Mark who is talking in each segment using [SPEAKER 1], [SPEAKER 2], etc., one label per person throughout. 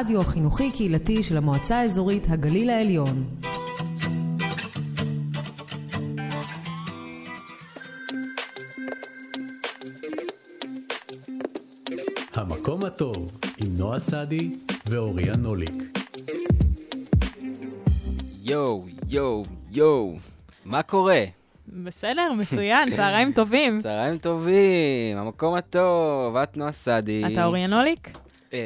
[SPEAKER 1] רדיו החינוכי קהילתי של המועצה האזורית הגליל העליון.
[SPEAKER 2] המקום הטוב עם נועה סעדי ואוריה נוליק.
[SPEAKER 3] יואו, יואו, יואו, מה קורה?
[SPEAKER 4] בסדר, מצוין, צהריים טובים.
[SPEAKER 3] צהריים טובים, המקום הטוב, את נועה סעדי.
[SPEAKER 4] אתה אוריה נוליק?
[SPEAKER 3] אה,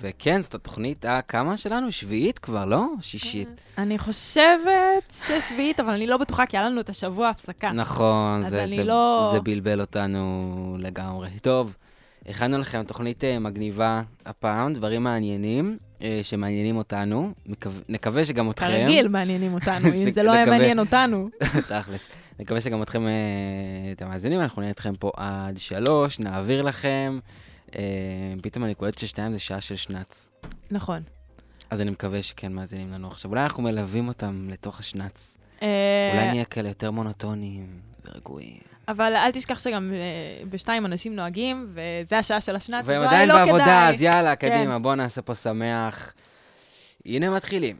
[SPEAKER 3] וכן, זאת התוכנית הכמה שלנו? שביעית כבר, לא? שישית.
[SPEAKER 4] אני חושבת ששביעית, אבל אני לא בטוחה, כי היה לנו את השבוע הפסקה.
[SPEAKER 3] נכון, זה, זה,
[SPEAKER 4] לא-
[SPEAKER 3] זה בלבל אותנו לגמרי. טוב, הכנו לכם תוכנית אה, מגניבה הפעם, דברים מעניינים אה, שמעניינים אותנו. מקו... נקווה שגם אתכם.
[SPEAKER 4] כרגיל מעניינים אותנו, אם זה לא היה. מעניין אותנו.
[SPEAKER 3] תכלס. נקווה שגם אתכם, אה, אתם מאזינים, אנחנו נהיה איתכם פה עד שלוש, נעביר לכם. אה, פתאום אני קולט ששתיים זה שעה של שנץ.
[SPEAKER 4] נכון.
[SPEAKER 3] אז אני מקווה שכן מאזינים לנו עכשיו. אולי אנחנו מלווים אותם לתוך השנץ.
[SPEAKER 4] אה,
[SPEAKER 3] אולי נהיה כאלה יותר מונוטוניים ורגועים.
[SPEAKER 4] אבל אל תשכח שגם אה, בשתיים אנשים נוהגים, וזה השעה של השנץ, אז
[SPEAKER 3] והם
[SPEAKER 4] אולי
[SPEAKER 3] עדיין
[SPEAKER 4] לא
[SPEAKER 3] בעבודה,
[SPEAKER 4] כדאי.
[SPEAKER 3] אז יאללה,
[SPEAKER 4] כן.
[SPEAKER 3] קדימה, בואו נעשה פה שמח. הנה מתחילים.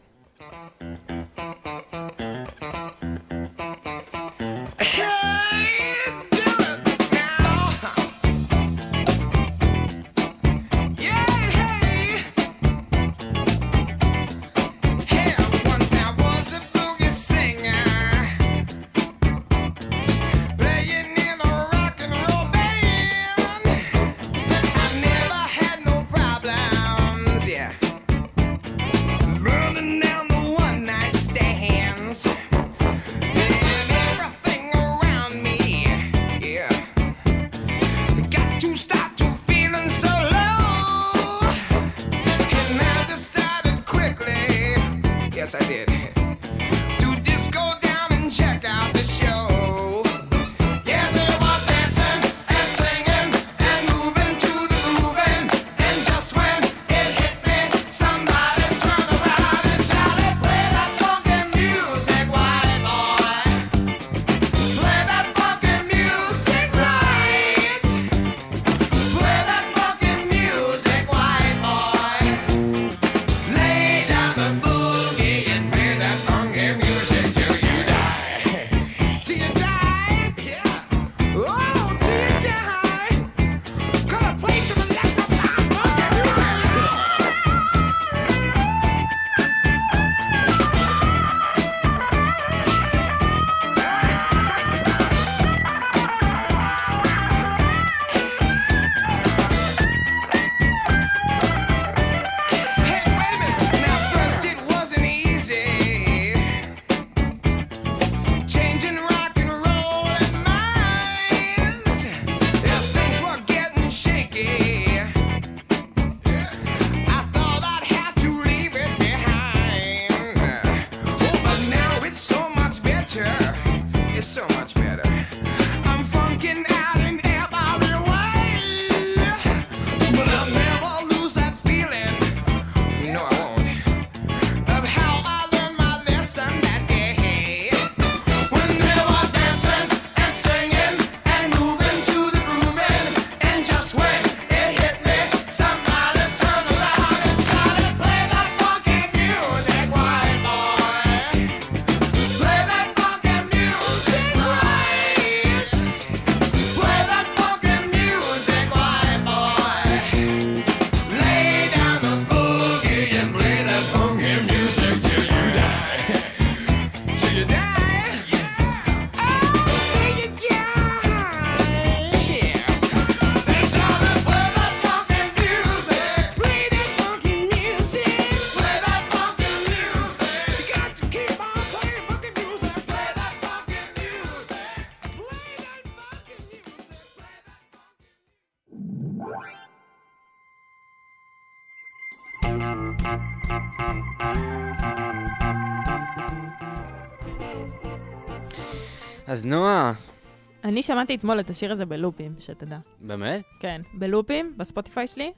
[SPEAKER 4] אני שמעתי אתמול את השיר הזה בלופים, שתדע.
[SPEAKER 3] באמת?
[SPEAKER 4] כן, בלופים, בספוטיפיי שלי.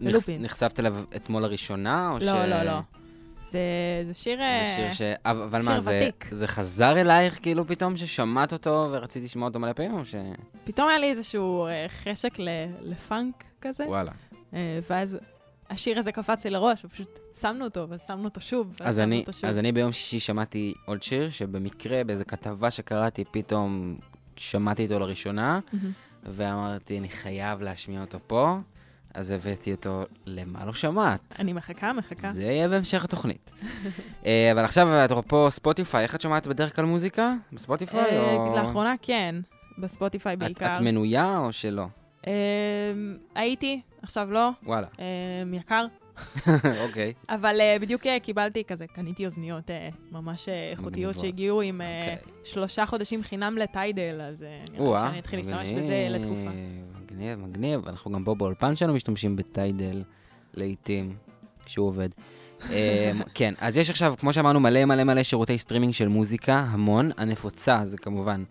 [SPEAKER 4] בלופים.
[SPEAKER 3] נחשפת אליו אתמול לראשונה, או ש...
[SPEAKER 4] לא, לא, לא. זה זה שיר...
[SPEAKER 3] זה
[SPEAKER 4] אה,
[SPEAKER 3] שיר ש... אבל
[SPEAKER 4] שיר
[SPEAKER 3] מה, זה,
[SPEAKER 4] ותיק.
[SPEAKER 3] זה חזר אלייך כאילו פתאום ששמעת אותו ורצית לשמוע אותו מלא פעמים, או ש...
[SPEAKER 4] פתאום היה לי איזשהו אה, חשק ל- לפאנק כזה,
[SPEAKER 3] וואלה.
[SPEAKER 4] אה, ואז השיר הזה קפץ לי לראש, ופשוט שמנו אותו, ואז שמנו אותו שוב, ואז
[SPEAKER 5] אז
[SPEAKER 4] שמנו
[SPEAKER 5] אני,
[SPEAKER 4] אותו שוב.
[SPEAKER 5] אז אני ביום שישי שמעתי עוד שיר, שבמקרה, באיזו כתבה שקראתי, פתאום שמעתי אותו לראשונה,
[SPEAKER 4] מהמם.
[SPEAKER 5] ואמרתי, אני חייב להשמיע אותו פה, אז הבאתי אותו למה לא שמעת.
[SPEAKER 4] אני מחכה, מחכה.
[SPEAKER 5] זה יהיה בהמשך התוכנית. אה, אבל עכשיו, אפרופו ספוטיפיי, איך את שומעת בדרך כלל מוזיקה? בספוטיפיי
[SPEAKER 4] אה,
[SPEAKER 5] או...
[SPEAKER 4] לאחרונה כן, בספוטיפיי
[SPEAKER 5] את,
[SPEAKER 4] בעיקר.
[SPEAKER 5] את מנויה או שלא?
[SPEAKER 4] אה, הייתי, עכשיו לא,
[SPEAKER 5] וואלה,
[SPEAKER 4] יקר.
[SPEAKER 5] אוקיי.
[SPEAKER 4] אבל אה, בדיוק אה, קיבלתי כזה, קניתי אוזניות אה, ממש איכותיות. שהגיעו עם
[SPEAKER 5] אוקיי.
[SPEAKER 4] שלושה חודשים חינם ל Tidal, אז אה, נראה לי שאני אתחיל להשתמש בזה לתקופה.
[SPEAKER 5] מגניב, מגניב. אנחנו גם פה באולפן שלנו משתמשים ב Tidal לעיתים, כשהוא עובד. אמ, כן, אז יש עכשיו, כמו שאמרנו, מלא מלא מלא שירותי סטרימינג של מוזיקה, המון. הנפוצה זה כמובן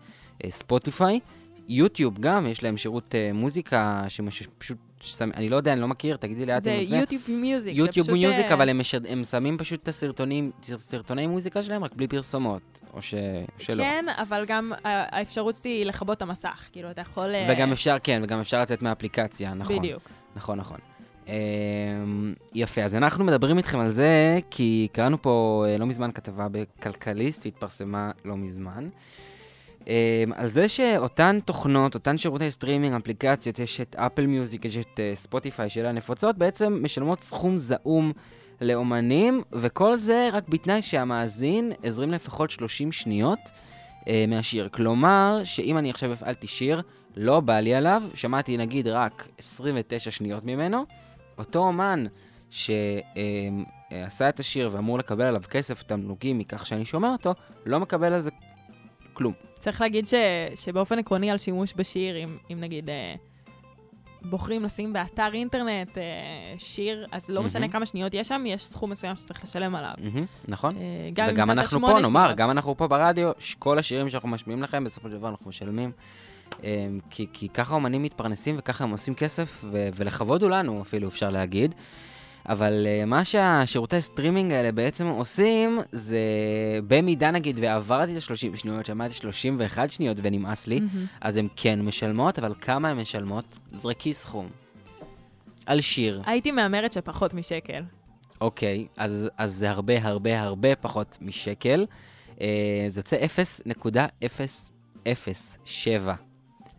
[SPEAKER 5] ספוטיפיי. יוטיוב גם, יש להם שירות אה, מוזיקה שפשוט, ששם- אני לא יודע, אני לא מכיר, תגידי לי את
[SPEAKER 4] זה
[SPEAKER 5] זה.
[SPEAKER 4] יוטיוב מיוזיק.
[SPEAKER 5] יוטיוב מיוזיק, אבל הם, משד... הם שמים פשוט את הסרטונים, סרטוני מוזיקה שלהם, רק בלי פרסומות, או ש... או שלא.
[SPEAKER 4] כן, אבל גם אה, האפשרות היא לכבות את המסך. כאילו, אתה יכול... אה,
[SPEAKER 5] וגם אפשר, כן, וגם אפשר לצאת מהאפליקציה, נכון.
[SPEAKER 4] בדיוק.
[SPEAKER 5] נכון, נכון. אמ, יפה, אז אנחנו מדברים איתכם על זה, כי קראנו פה אה, לא מזמן כתבה בכלכליסט, שהתפרסמה לא מזמן, על זה שאותן תוכנות, אותן שירותי סטרימינג, אפליקציות, יש את אפל מיוזיק, יש את אה, ספוטיפיי, שאלה הנפוצות, בעצם משלמות סכום זעום לאומנים, וכל זה רק בתנאי שהמאזין הזרים לפחות 30 שניות אה, מהשיר. כלומר, שאם אני עכשיו הפעלתי שיר, לא בא לי עליו, שמעתי נגיד רק 29 שניות ממנו, אותו אומן שעשה את השיר ואמור לקבל עליו כסף תמלוגים מכך שאני שומע אותו, לא מקבל על זה כלום.
[SPEAKER 4] צריך להגיד ש, שבאופן עקרוני על שימוש בשיר, אם, אם נגיד אה, בוחרים לשים באתר אינטרנט אה, שיר, אז לא משנה
[SPEAKER 5] מהמם.
[SPEAKER 4] כמה שניות יש שם, יש סכום מסוים שצריך לשלם עליו.
[SPEAKER 5] מהמם, נכון?
[SPEAKER 4] אה, גם
[SPEAKER 5] וגם אנחנו פה, נאמר. גם אנחנו פה ברדיו, כל השירים שאנחנו משמיעים לכם, בסופו של דבר אנחנו משלמים. אה, כי, כי ככה אומנים מתפרנסים וככה הם עושים כסף, ו- ולכבוד הוא לנו אפילו, אפשר להגיד. אבל אה, מה שהשירותי סטרימינג האלה בעצם עושים, זה במידה נגיד, ועברתי את ה-30 שניות, שמעתי 31 שניות ונמאס לי,
[SPEAKER 4] מהמם.
[SPEAKER 5] אז הן כן משלמות, אבל כמה הן משלמות? זרקי סכום. על שיר.
[SPEAKER 4] הייתי מהמרת שפחות משקל.
[SPEAKER 5] אוקיי, אז, אז זה הרבה הרבה הרבה פחות משקל. אה, זה יוצא 0.007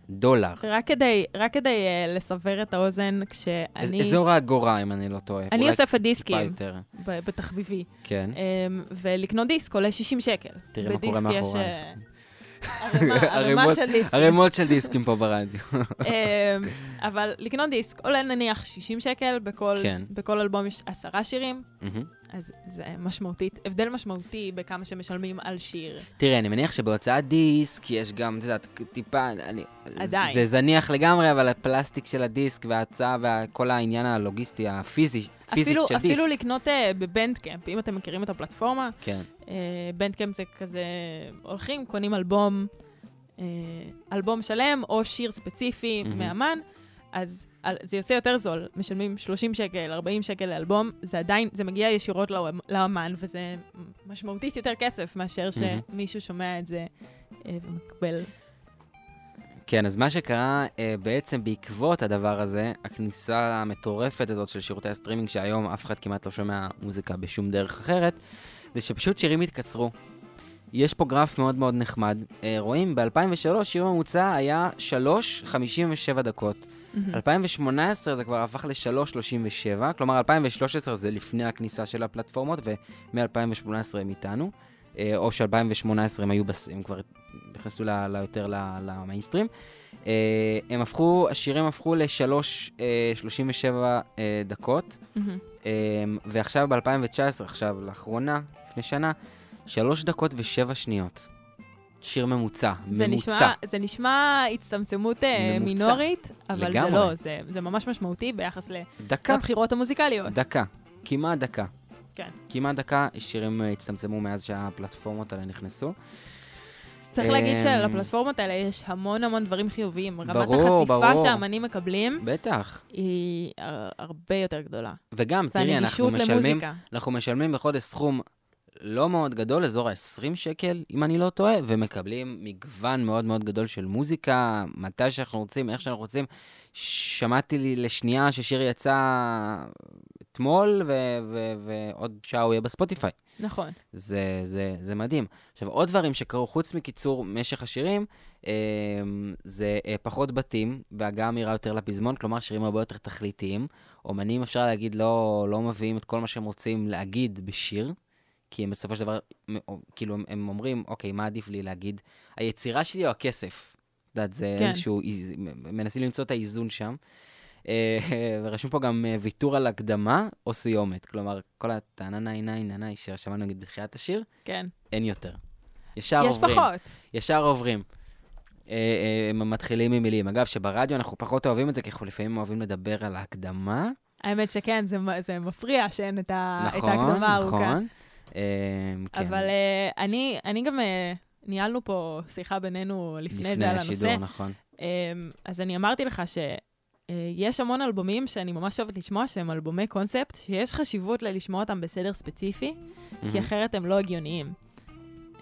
[SPEAKER 5] דולר.
[SPEAKER 4] רק כדי, רק כדי uh, לסבר את האוזן,
[SPEAKER 5] אז-
[SPEAKER 4] כשאני...
[SPEAKER 5] אזור האגורה, אם אני לא טועה.
[SPEAKER 4] אני אוספת דיסקים. ב- בתחביבי,
[SPEAKER 5] כן.
[SPEAKER 4] um, ולקנות דיסק עולה 60 שקל.
[SPEAKER 5] תראי מה קורה.
[SPEAKER 4] אה, ערימה
[SPEAKER 5] ערימות-
[SPEAKER 4] של דיסקים.
[SPEAKER 5] ערימות של דיסקים פה ברדיו.
[SPEAKER 4] אמ, אבל לקנות דיסק עולה נניח 60 שקל, בכל,
[SPEAKER 5] כן.
[SPEAKER 4] בכל אלבום יש עשרה שירים. אז זה משמעותית, הבדל משמעותי בכמה שמשלמים על שיר.
[SPEAKER 5] תראה, אני מניח שבהוצאת דיסק יש גם, את יודעת, טיפה, אני,
[SPEAKER 4] עדיין.
[SPEAKER 5] זה זניח לגמרי, אבל הפלסטיק של הדיסק וההפצה וכל העניין הלוגיסטי, הפיזי, פיזית של דיסק.
[SPEAKER 4] אפילו לקנות אה, ב Bandcamp, אם אתם מכירים את הפלטפורמה,
[SPEAKER 5] כן.
[SPEAKER 4] אה, Bandcamp זה כזה, הולכים, קונים אלבום, אה, אלבום שלם, או שיר ספציפי
[SPEAKER 5] מהמם.
[SPEAKER 4] מהאמן, אז זה יוצא יותר זול, משלמים 30 שקל, 40 שקל לאלבום, זה עדיין, זה מגיע ישירות לאמ- לאמן, וזה משמעותית יותר כסף מאשר. שמישהו שומע את זה אה, ומקבל.
[SPEAKER 5] כן, אז מה שקרה אה, בעצם בעקבות הדבר הזה, הכניסה המטורפת הזאת של שירותי הסטרימינג, שהיום אף אחד כמעט לא שומע מוזיקה בשום דרך אחרת, זה שפשוט שירים התקצרו. יש פה גרף מאוד מאוד נחמד. אה, רואים, ב-2003 שיר ממוצע היה 3.57 דקות. 2018 זה כבר הפך ל-3.37, כלומר 2013 זה לפני הכניסה של הפלטפורמות, ומ-2018 הם איתנו, אה, או ש-2018 הם היו, בס... הם כבר נכנסו ל... יותר ל... למיינסטרים. אה, הם הפכו, השירים הפכו ל-3.37 אה, דקות. אה, ועכשיו ב-2019, עכשיו, לאחרונה, לפני שנה, 3 דקות ו-7 שניות. שיר ממוצע,
[SPEAKER 4] זה
[SPEAKER 5] ממוצע.
[SPEAKER 4] נשמע, זה נשמע הצטמצמות אה,
[SPEAKER 5] ממוצע.
[SPEAKER 4] מינורית, אבל
[SPEAKER 5] לגמרי.
[SPEAKER 4] זה לא, זה, זה ממש משמעותי ביחס
[SPEAKER 5] דקה.
[SPEAKER 4] לבחירות המוזיקליות.
[SPEAKER 5] דקה, כמעט דקה.
[SPEAKER 4] כן.
[SPEAKER 5] כמעט דקה, שירים אה, הצטמצמו מאז שהפלטפורמות האלה נכנסו.
[SPEAKER 4] צריך להגיד
[SPEAKER 5] אמ,
[SPEAKER 4] שלפלטפורמות האלה יש המון המון דברים חיוביים. רמת
[SPEAKER 5] ברור,
[SPEAKER 4] החשיפה
[SPEAKER 5] ברור.
[SPEAKER 4] שהאמנים מקבלים
[SPEAKER 5] בטח.
[SPEAKER 4] היא הר- הרבה יותר גדולה.
[SPEAKER 5] וגם, תראי, אנחנו משלמים,
[SPEAKER 4] למוזיקה.
[SPEAKER 5] אנחנו משלמים בחודש סכום לא מאוד גדול, אזור ה-20 שקל, אם אני לא טועה, ומקבלים מגוון מאוד מאוד גדול של מוזיקה, מתי שאנחנו רוצים, איך שאנחנו רוצים. שמעתי לי לשנייה ששיר יצא אתמול, ו- ו- ועוד שעה הוא יהיה בספוטיפיי.
[SPEAKER 4] נכון.
[SPEAKER 5] זה, זה, זה מדהים. עכשיו, עוד דברים שקרו חוץ מקיצור משך השירים, אה, זה אה, פחות בתים והגעה מהירה יותר לפזמון, כלומר שירים הרבה יותר תכליתיים. אומנים, אפשר להגיד, לא, לא מביאים את כל מה שהם רוצים להגיד בשיר, כי הם בסופו של דבר, כאילו, הם, הם אומרים, אוקיי, מה עדיף לי להגיד? היצירה שלי או הכסף? את יודעת, זה
[SPEAKER 4] כן.
[SPEAKER 5] איזשהו, איז- מנסים למצוא את האיזון שם. אה, ורשום פה גם אה, ויתור על הקדמה או סיומת. כלומר, כל הטענה נאי נאי נאי ששמענו נגיד בתחילת השיר,
[SPEAKER 4] כן.
[SPEAKER 5] אין יותר. ישר
[SPEAKER 4] יש
[SPEAKER 5] עוברים.
[SPEAKER 4] פחות.
[SPEAKER 5] ישר עוברים. אה, הם מתחילים עם מילים. אגב, שברדיו אנחנו פחות אוהבים את זה, כי אנחנו לפעמים אוהבים לדבר על ההקדמה.
[SPEAKER 4] האמת שכן, זה, זה מפריע שאין את, ה, את
[SPEAKER 5] נכון,
[SPEAKER 4] ההקדמה הארוכה.
[SPEAKER 5] נכון. אה, כן.
[SPEAKER 4] אבל אה, אני, אני גם, אה, ניהלנו פה שיחה בינינו לפני, זה על
[SPEAKER 5] השידור,
[SPEAKER 4] הנושא.
[SPEAKER 5] נכון.
[SPEAKER 4] אמ, אז אני אמרתי לך שיש המון אלבומים שאני ממש אוהבת לשמוע, שהם אלבומי קונספט, שיש חשיבות ללשמוע אותם בסדר ספציפי, כי
[SPEAKER 5] מהמם.
[SPEAKER 4] אחרת הם לא הגיוניים.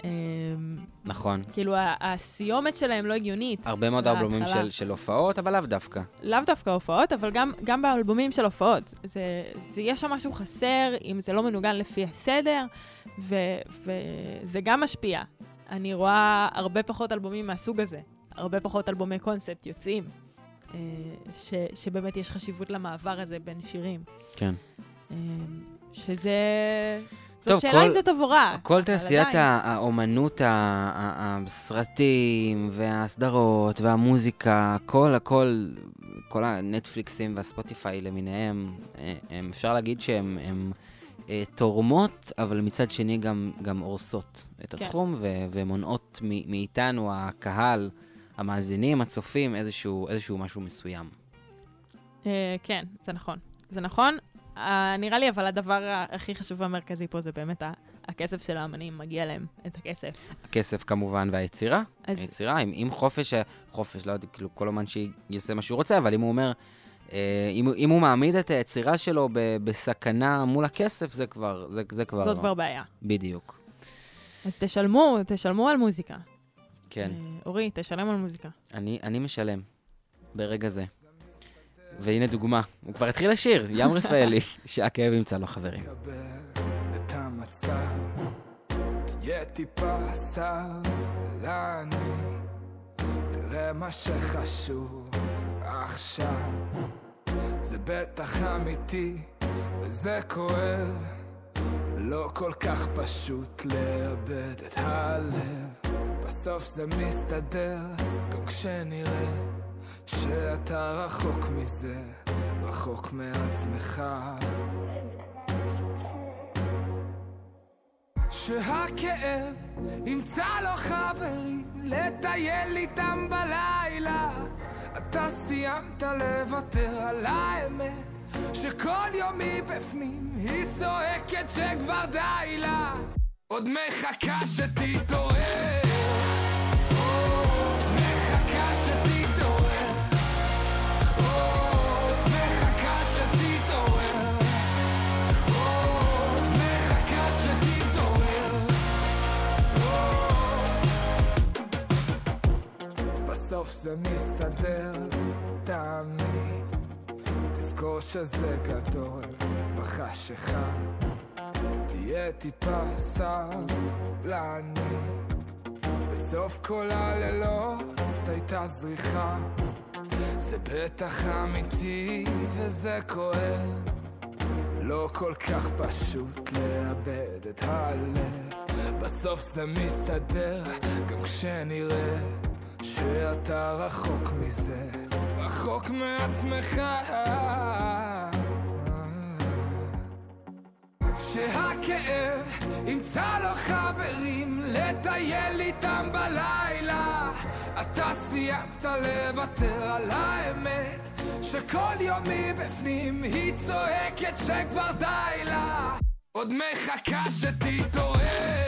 [SPEAKER 4] אמ,
[SPEAKER 5] נכון.
[SPEAKER 4] כאילו, הסיומת שלהם לא הגיונית.
[SPEAKER 5] הרבה מאוד אלבומים. של, של הופעות, אבל לאו דווקא.
[SPEAKER 4] לאו דווקא הופעות, אבל גם, גם באלבומים של הופעות. זה, זה, יש שם משהו חסר, אם זה לא מנוגן לפי הסדר, ו, וזה גם משפיע. אני רואה הרבה פחות אלבומים מהסוג הזה, הרבה פחות אלבומי קונספט יוצאים, אה, ש, שבאמת יש חשיבות למעבר הזה בין שירים.
[SPEAKER 5] כן.
[SPEAKER 4] אה, שזה... זאת שאלה
[SPEAKER 5] כל-
[SPEAKER 4] אם זה טוב או רע.
[SPEAKER 5] כל תעשיית האומנות, הסרטים והסדרות והמוזיקה, הכל, הכל, כל הנטפליקסים והספוטיפיי למיניהם, אה, הם- אפשר להגיד שהן הם, אה, תורמות, אבל מצד שני גם, גם הורסות את
[SPEAKER 4] כן.
[SPEAKER 5] התחום ו- ומונעות מ- מאיתנו, הקהל, המאזינים, הצופים, איזשהו, איזשהו משהו מסוים.
[SPEAKER 4] אה, כן, זה נכון. זה נכון. אה, נראה לי, אבל הדבר הכי חשוב והמרכזי פה זה באמת הכסף של האמנים, מגיע להם את הכסף.
[SPEAKER 5] הכסף כמובן והיצירה.
[SPEAKER 4] אז
[SPEAKER 5] היצירה, עם, עם חופש, חופש, לא יודע, כאילו כל אומן שיעשה מה שהוא רוצה, אבל אם הוא אומר, אה, אם, אם הוא מעמיד את היצירה שלו ב, בסכנה מול הכסף, זה כבר, זה, זה כבר...
[SPEAKER 4] זאת כבר בעיה.
[SPEAKER 5] בדיוק.
[SPEAKER 4] אז תשלמו, תשלמו על מוזיקה.
[SPEAKER 5] כן,
[SPEAKER 4] אה, אורי, תשלם על מוזיקה.
[SPEAKER 5] אני, אני משלם, ברגע זה. והנה דוגמה, הוא כבר התחיל לשיר, ים רפאלי, שהכאב ימצא לו חברים.
[SPEAKER 6] תהיה טיפה סבלני, תראה מה שחשוב עכשיו, זה בטח אמיתי וזה כואב, לא כל כך פשוט לאבד את הלב, בסוף זה מסתדר גם כשנראה שאתה רחוק מזה, רחוק מעצמך. שהכאב ימצא לו חברים לטייל איתם בלילה. אתה סיימת לוותר על האמת שכל יום מבפנים היא צועקת שכבר די לה. עוד מחכה שתתעורר בסוף זה מסתדר תמיד תזכור שזה גדול בחשיכה. תהיה טיפה סבלני בסוף כל הלילות הייתה זריחה. זה בטח אמיתי וזה כואב. לא כל כך פשוט לאבד את הלב. בסוף זה מסתדר גם כשנראה שאתה רחוק מזה רחוק מעצמך. שהכאב ימצא לו חברים לטייל איתם בלילה. אתה סיימת לוותר על האמת שכל יום מבפנים היא צועקת שכבר די לה. עוד מחכה שתתעורר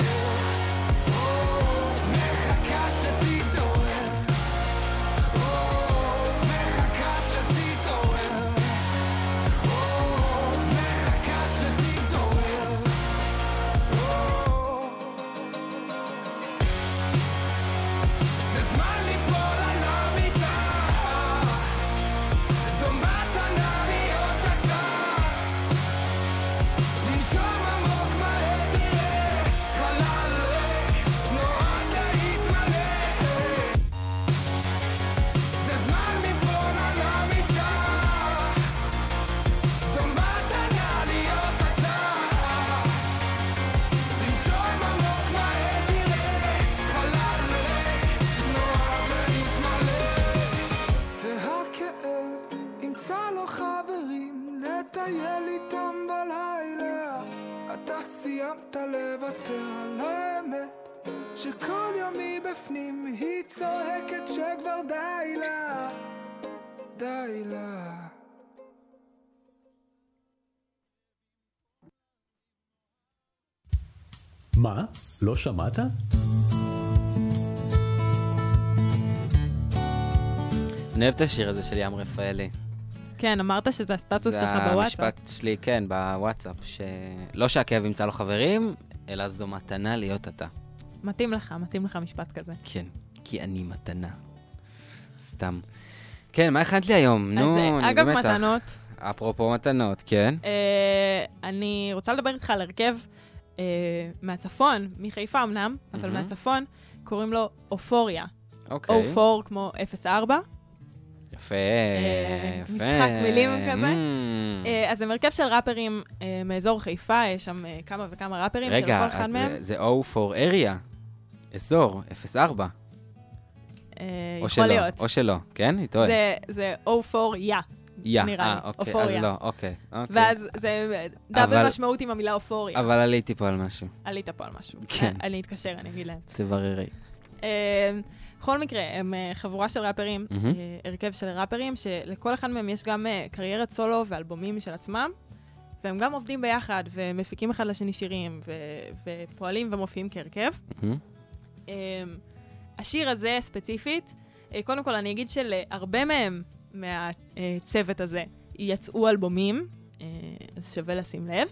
[SPEAKER 6] סיימת לוותר על האמת שכל יום מבפנים היא צועקת שכבר די לה די לה
[SPEAKER 2] מה? לא שמעת?
[SPEAKER 5] אני אוהב את השיר הזה של ים רפאלי.
[SPEAKER 4] כן, אמרת שזה הסטטוס
[SPEAKER 5] זה
[SPEAKER 4] שלך בוואטסאפ.
[SPEAKER 5] המשפט שלי, כן, בוואטסאפ, שלא שהכאב ימצא לו חברים, אלא זו מתנה להיות אתה.
[SPEAKER 4] מתאים לך, מתאים לך משפט כזה.
[SPEAKER 5] כן, כי אני מתנה. סתם. כן, מה הכנת לי היום? נו,
[SPEAKER 4] אה,
[SPEAKER 5] אני
[SPEAKER 4] אגב,
[SPEAKER 5] במתח.
[SPEAKER 4] מתנות,
[SPEAKER 5] אפרופו מתנות, כן.
[SPEAKER 4] אה, אני רוצה לדבר איתך על הרכב אה, מהצפון, מחיפה אמנם, אבל. מהצפון, קוראים לו אופוריה.
[SPEAKER 5] אוקיי.
[SPEAKER 4] O4 כמו 04.
[SPEAKER 5] יפה,
[SPEAKER 4] אה,
[SPEAKER 5] יפה.
[SPEAKER 4] משחק מילים כזה.
[SPEAKER 5] Mm.
[SPEAKER 4] אה, אז זה מרכב של ראפרים אה, מאזור חיפה, יש שם כמה וכמה ראפרים
[SPEAKER 5] רגע,
[SPEAKER 4] שלכל אחד מהם.
[SPEAKER 5] זה- זה O for area, אזור, 04.
[SPEAKER 4] אה,
[SPEAKER 5] או שלא. או שלא, כן? היא טועה.
[SPEAKER 4] זה- זה O4 יא,
[SPEAKER 5] יא,
[SPEAKER 4] נראה
[SPEAKER 5] אה,
[SPEAKER 4] לי, אופוריה.
[SPEAKER 5] אז לא, אוקיי. אוקיי.
[SPEAKER 4] ואז זה דאבל
[SPEAKER 5] אבל-
[SPEAKER 4] משמעות עם המילה אופוריה.
[SPEAKER 5] אבל עליתי פה על משהו,
[SPEAKER 4] עלית פה על משהו.
[SPEAKER 5] כן.
[SPEAKER 4] אני אתקשר, אני אגיד להם.
[SPEAKER 5] תבררי.
[SPEAKER 4] בכל מקרה, הם אה, חבורה של ראפרים. אה, הרכב של ראפרים, שלכל אחד מהם יש גם אה, קריירת סולו ואלבומים משל עצמם, והם גם עובדים ביחד, ומפיקים אחד לשני שירים, ופועלים ומופיעים כהרכב. אה, השיר הזה ספציפית, קודם כל אני אגיד שלהרבה מהם מהצוות הזה יצאו אלבומים, אז שווה לשים לב,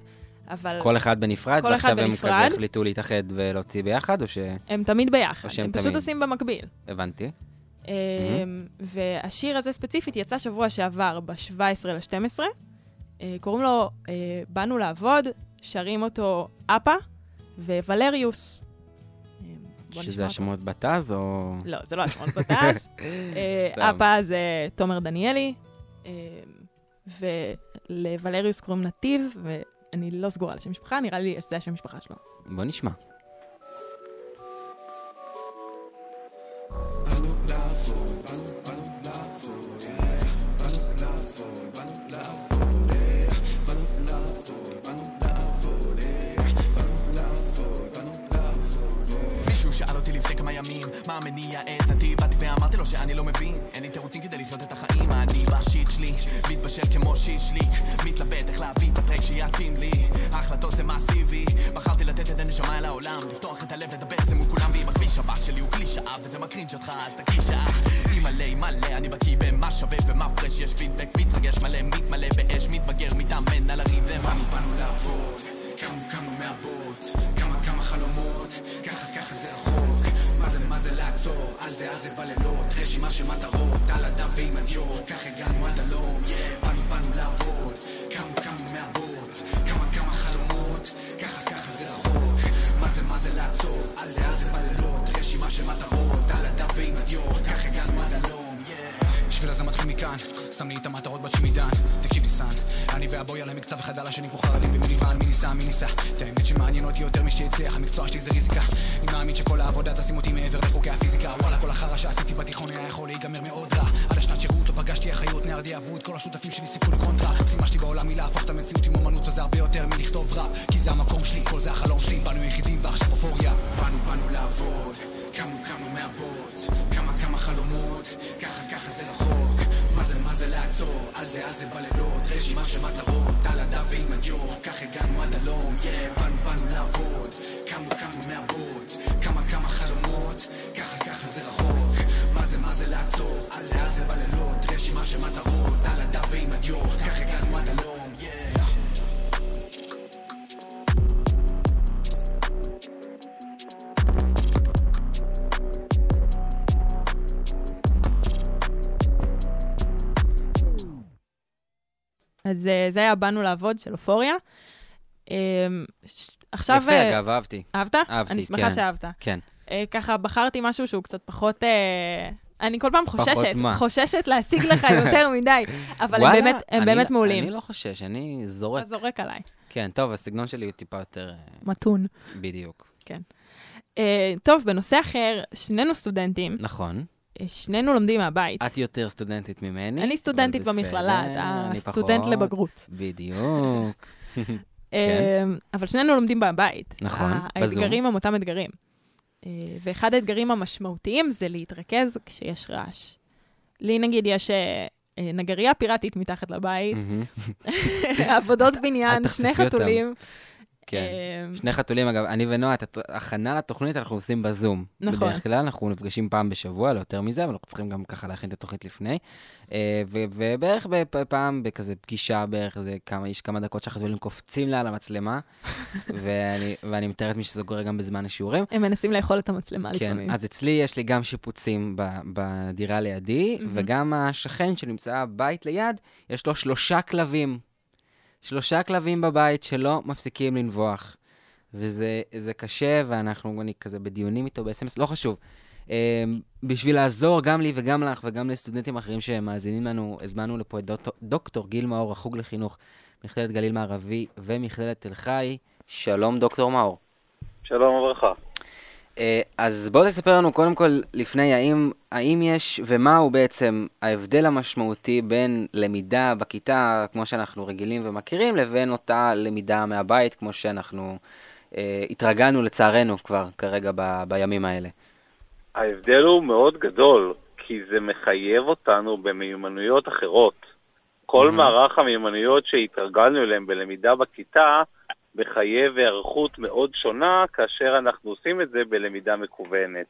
[SPEAKER 4] אבל
[SPEAKER 5] כל אחד בנפרד,
[SPEAKER 4] כל אחד
[SPEAKER 5] ועכשיו הם
[SPEAKER 4] בנפרד.
[SPEAKER 5] כזה החליטו להתאחד ולהוציא ביחד, או ש...
[SPEAKER 4] הם תמיד ביחד, הם פשוט
[SPEAKER 5] תמיד.
[SPEAKER 4] עושים במקביל.
[SPEAKER 5] הבנתי.
[SPEAKER 4] אמ, והשיר הזה ספציפית יצא שבוע שעבר, ב-17 ל-12. קוראים לו אה, באנו לעבוד, שרים אותו אפה וולריוס. אמ,
[SPEAKER 5] שזה. השמות בתז, או...
[SPEAKER 4] לא, זה לא השמות בטז. אה. אפה זה תומר דניאלי, אמ, ולוולריוס קוראים נתיב, ואני לא סגורה על שם משפחה, נראה לי שזה השם משפחה שלו.
[SPEAKER 5] בוא נשמע.
[SPEAKER 7] מישהו שאל אותי לפני כמה ימים מה מניע את ואמרתי לו שאני לא מבין. אין לי תירוצים כדי לחיות את החיים. אני בשיט שלי מתבשל כמו שישליק מתלבט איך להביא את הטרק שיתאים לי. ההחלטות זה מאסיבי בחרתי לתת את הנשמה אל העולם. לפתוח את הלב לדבר זה מול כולם. ואם הכביש הבא שלי הוא קלישאה וזה מקרינג' אותך אז תקיש שעה. אימא'לה מלא אני בקיא במה שווה ומה פרש יש פידבק מתרגש מלא מתמלא באש מתבגר מתאמן על הריתם באנו באנו לעבוד? קמנו קמנו מהבוט כמה כמה חלומות? ככה ככה זה רחוק מה זה לעצור? על זה על זה בלילות. רשימה של מטרות על הדף ועם הג'ור כך הגענו עד הלום באנו באנו לעבוד. קמנו קמנו מהבוט כמה כמה חלומות. ככה ככה זה רחוק. מה זה מה זה לעצור? על זה על זה בלילות. רשימה של מטרות על הדף ועם הג'ור כך הגענו עד הלום. בשביל הזה מתחיל מכאן, שם לי את המטרות בת שמידן תקשיב לי סאן, אני והבוי עליהם מקצב אחד על השני כמו חרדים במניוון, מי ניסה מי ניסה? את האמת שמעניין אותי יותר משהצליח, המקצוע שלי זה ריזיקה. אני מאמין שכל העבודה תשים אותי מעבר לחוקי הפיזיקה. וואלה כל החרא שעשיתי בתיכון היה יכול להיגמר מאוד רע. עד השנת שירות לא פגשתי אחיות נערדי אבוד כל השותפים שלי סיפרו לי קונטרה. המשימה שלי בעולם היא להפוך את המציאות עם אומנות וזה הרבה יותר מלכתוב ראפ כי זה המקום שלי, כל זה החלום שלי. באנו יחידים ועכשיו אופוריה. באנו באנו לעבוד, קמנו קמנו מהבוט כמה כמה חלומות, ככה ככה זה רחוק מה זה מה זה לעצור, על זה על זה בלילות. רשימה של מטרות, על הדף ועם הג'ור כך הגענו עד הלום, yeah, באנו באנו לעבוד. קמנו קמנו מהבוט כמה כמה חלומות, ככה ככה זה רחוק. מה זה מה זה לעצור, על זה על זה בלילות. רשימה של מטרות, על הדף ועם הג'ור כך הגענו עד הלום,
[SPEAKER 4] אז אה, זה היה באנו לעבוד של אופוריה. אמ, עכשיו...
[SPEAKER 5] יפה,
[SPEAKER 4] אה,
[SPEAKER 5] אגב, אהבתי.
[SPEAKER 4] אהבת?
[SPEAKER 5] אהבתי,
[SPEAKER 4] אני שמחה
[SPEAKER 5] כן.
[SPEAKER 4] שאהבת.
[SPEAKER 5] כן.
[SPEAKER 4] אה, ככה בחרתי משהו שהוא קצת פחות... אני כל פעם חוששת? חוששת להציג לך יותר מדי, אבל הם באמת, הם
[SPEAKER 5] אני
[SPEAKER 4] באמת
[SPEAKER 5] לא-
[SPEAKER 4] מעולים.
[SPEAKER 5] אני לא חושש, אני זורק.
[SPEAKER 4] אתה זורק עליי,
[SPEAKER 5] כן, טוב, הסגנון שלי הוא טיפה יותר...
[SPEAKER 4] מתון.
[SPEAKER 5] בדיוק.
[SPEAKER 4] אה, טוב, בנושא אחר, שנינו סטודנטים,
[SPEAKER 5] נכון.
[SPEAKER 4] אה, שנינו לומדים מהבית.
[SPEAKER 5] את יותר סטודנטית ממני.
[SPEAKER 4] אני סטודנטית במכללה, אתה סטודנט. לבגרות.
[SPEAKER 5] בדיוק.
[SPEAKER 4] אה, אבל שנינו לומדים מהבית.
[SPEAKER 5] נכון, בזום.
[SPEAKER 4] האתגרים הם אותם אתגרים. אה, ואחד האתגרים המשמעותיים זה להתרכז כשיש רעש. לי נגיד יש אה, נגרייה פיראטית מתחת לבית. עבודות בניין, שני. חתולים.
[SPEAKER 5] כן.
[SPEAKER 4] אה,
[SPEAKER 5] שני חתולים, אגב, אני ונועה, את ההכנה לתוכנית אנחנו עושים בזום.
[SPEAKER 4] נכון.
[SPEAKER 5] בדרך כלל אנחנו נפגשים פעם בשבוע, לא יותר מזה, אבל אנחנו צריכים גם ככה להכין את התוכנית לפני. אה, ובערך בפעם, בכזה פגישה, בערך איזה כמה, יש כמה דקות שהחתולים קופצים לה על המצלמה, ואני, ואני מתאר לעצמי שזה קורה גם בזמן השיעורים.
[SPEAKER 4] הם מנסים לאכול את המצלמה לפעמים.
[SPEAKER 5] כן, אז אצלי יש לי גם שיפוצים בדירה לידי. וגם השכן שנמצא בית ליד, יש לו שלושה כלבים. שלושה כלבים בבית שלא מפסיקים לנבוח. וזה זה קשה, ואנחנו, אני כזה בדיונים איתו ב-SMS, לא חשוב. Um, בשביל לעזור גם לי וגם לך וגם לסטודנטים אחרים שמאזינים לנו, הזמנו לפה את דוקטור, דוקטור גיל מאור, החוג לחינוך, מכללת גליל מערבי ומכללת תל חי. שלום, דוקטור מאור.
[SPEAKER 8] שלום וברכה.
[SPEAKER 5] אה, אז בוא תספר לנו קודם כל לפני, האם, האם יש ומהו בעצם ההבדל המשמעותי בין למידה בכיתה, כמו שאנחנו רגילים ומכירים, לבין אותה למידה מהבית, כמו שאנחנו אה, התרגלנו לצערנו כבר כרגע ב, בימים האלה.
[SPEAKER 8] ההבדל הוא מאוד גדול, כי זה מחייב אותנו במיומנויות אחרות. כל
[SPEAKER 5] Mhm.
[SPEAKER 8] מערך המיומנויות שהתרגלנו אליהם בלמידה בכיתה, מחייב היערכות מאוד שונה כאשר אנחנו עושים את זה בלמידה מקוונת.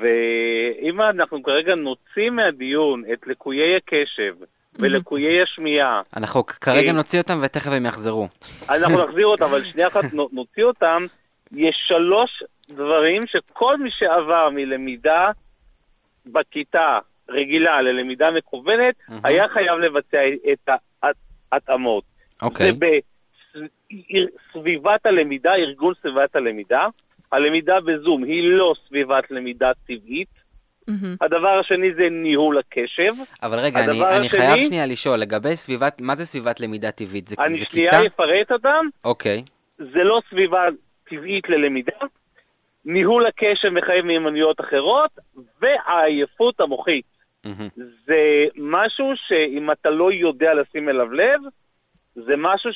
[SPEAKER 8] ואם אנחנו כרגע נוציא מהדיון את לקויי הקשב ולקויי השמיעה,
[SPEAKER 5] אנחנו כרגע
[SPEAKER 8] אה.
[SPEAKER 5] נוציא אותם ותכף הם יחזרו.
[SPEAKER 8] אנחנו נחזיר אותם, אבל שנייה אחת נו- נוציא אותם. יש שלוש דברים שכל מי שעבר מלמידה בכיתה רגילה ללמידה מקוונת,
[SPEAKER 5] מהמם.
[SPEAKER 8] היה חייב לבצע את ההתאמות.
[SPEAKER 5] אוקיי,
[SPEAKER 8] זה בסביבת הלמידה, ארגון סביבת הלמידה. הלמידה בזום היא לא סביבת למידה טבעית.
[SPEAKER 4] מהמם.
[SPEAKER 8] הדבר השני זה ניהול הקשב.
[SPEAKER 5] אבל רגע, אני,
[SPEAKER 8] הדבר
[SPEAKER 5] אני
[SPEAKER 8] השני-
[SPEAKER 5] חייב שנייה לשאול, לגבי סביבת, מה זה סביבת למידה טבעית? זה,
[SPEAKER 8] אני
[SPEAKER 5] זה
[SPEAKER 8] שנייה
[SPEAKER 5] כיתה?
[SPEAKER 8] אפרט אותם.
[SPEAKER 5] אוקיי,
[SPEAKER 8] זה לא סביבה טבעית ללמידה, ניהול הקשב מחייב מיומנויות אחרות, והעייפות המוחית.
[SPEAKER 5] מהמם.
[SPEAKER 8] זה משהו שאם אתה לא יודע לשים אליו לב, זה משהו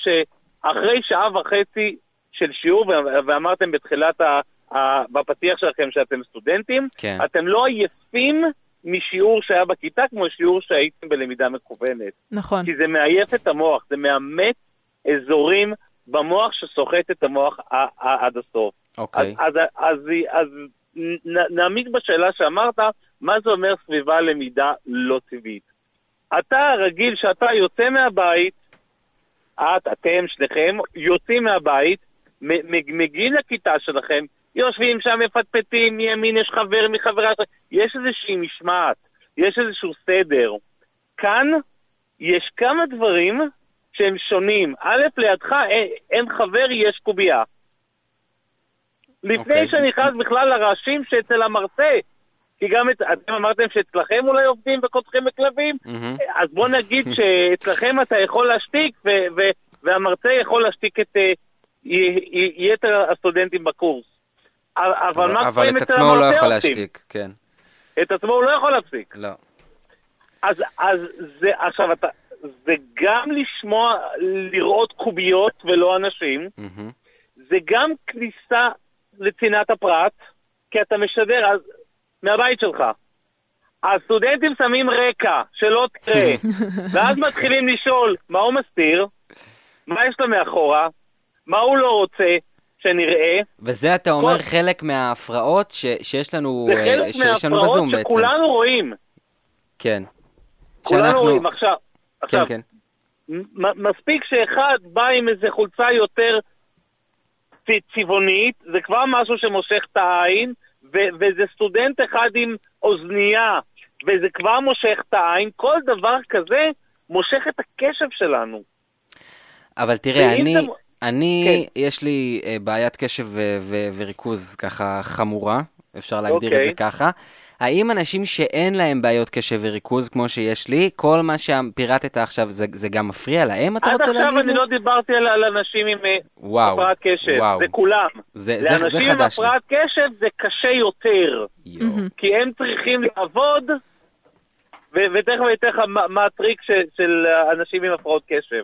[SPEAKER 8] שאחרי שעה וחצי של שיעור, ואמרתם בתחילת, ה, ה, בפתיח שלכם שאתם סטודנטים,
[SPEAKER 5] כן.
[SPEAKER 8] אתם לא עייפים משיעור שהיה בכיתה כמו שיעור שהייתם בלמידה מקוונת.
[SPEAKER 4] נכון.
[SPEAKER 8] כי זה מעייף את המוח, זה מאמת אזורים במוח שסוחט את המוח עד הסוף.
[SPEAKER 5] אוקיי.
[SPEAKER 8] אז, אז, אז, אז נ- נעמיק בשאלה שאמרת, מה זה אומר סביבה למידה לא טבעית? אתה רגיל שאתה יוצא מהבית, את, אתם, שניכם, יוצאים מהבית, מגיעים לכיתה שלכם, יושבים שם, מפטפטים, מימין יש חבר, מחברה, יש איזושהי משמעת, יש איזשהו סדר. כאן יש כמה דברים שהם שונים. א', לידך אין, אין חבר, יש קובייה. לפני
[SPEAKER 5] אוקיי.
[SPEAKER 8] שאני נכנס בכלל לרעשים שאצל המרצה, כי גם את, אתם אמרתם שאצלכם אולי עובדים וקודחים בכלבים,
[SPEAKER 5] מהמם.
[SPEAKER 8] אז בוא נגיד שאצלכם אתה יכול להשתיק, ו- ו- והמרצה יכול להשתיק את אה, י- י- יתר הסטודנטים בקורס. אבל מה קורה אם
[SPEAKER 5] את
[SPEAKER 8] אצל
[SPEAKER 5] עצמו הוא לא
[SPEAKER 8] המרצה
[SPEAKER 5] יכול? להשתיק, כן.
[SPEAKER 8] את עצמו הוא לא יכול להפסיק.
[SPEAKER 5] לא.
[SPEAKER 8] אז, אז זה, עכשיו אתה, זה גם לשמוע, לראות קוביות ולא אנשים,
[SPEAKER 5] מהמם.
[SPEAKER 8] זה גם כניסה לצנעת הפרט, כי אתה משדר אז, מהבית שלך. הסטודנטים שמים רקע, שלא תראה, ואז מתחילים לשאול מה הוא מסתיר, מה יש לו מאחורה, מה הוא לא רוצה שנראה,
[SPEAKER 5] וזה אתה אומר
[SPEAKER 8] כל-
[SPEAKER 5] חלק מההפרעות ש, שיש לנו,
[SPEAKER 8] זה
[SPEAKER 5] אה,
[SPEAKER 8] חלק
[SPEAKER 5] שיש לנו
[SPEAKER 8] מההפרעות
[SPEAKER 5] בזום בעצם.
[SPEAKER 8] שכולנו רואים.
[SPEAKER 5] כן.
[SPEAKER 8] כולנו
[SPEAKER 5] שאנחנו-
[SPEAKER 8] רואים. עכשיו,
[SPEAKER 5] כן,
[SPEAKER 8] עכשיו
[SPEAKER 5] כן.
[SPEAKER 8] מ- מספיק שאחד בא עם איזה חולצה יותר צ- צבעונית, זה כבר משהו שמושך את העין, ו- וזה סטודנט אחד עם אוזנייה, וזה כבר מושך את העין, כל דבר כזה מושך את הקשב שלנו.
[SPEAKER 5] אבל תראה, אני,
[SPEAKER 8] זה-
[SPEAKER 5] אני, יש לי אה, בעיית קשב ו- ו- וריכוז ככה חמורה, אפשר להגדיר את
[SPEAKER 8] אוקיי.
[SPEAKER 5] זה ככה. האם אנשים שאין להם בעיות קשב וריכוז, כמו שיש לי, כל מה שפירטת עכשיו זה, זה גם מפריע להם, אתה
[SPEAKER 8] עד
[SPEAKER 5] רוצה
[SPEAKER 8] עכשיו
[SPEAKER 5] להגיד
[SPEAKER 8] אני
[SPEAKER 5] לי?
[SPEAKER 8] לא דיברתי על, על אנשים עם אה,
[SPEAKER 5] וואו,
[SPEAKER 8] הפרעת קשב,
[SPEAKER 5] וואו.
[SPEAKER 8] זה כולם.
[SPEAKER 5] זה, זה, זה
[SPEAKER 8] לאנשים עם
[SPEAKER 5] חדש.
[SPEAKER 8] הפרעת קשב זה קשה יותר,
[SPEAKER 5] יואו.
[SPEAKER 8] כי הם צריכים לעבוד, ו- ותכף אני אתן לך מה, מה הטריק ש- של אנשים עם הפרעות קשב.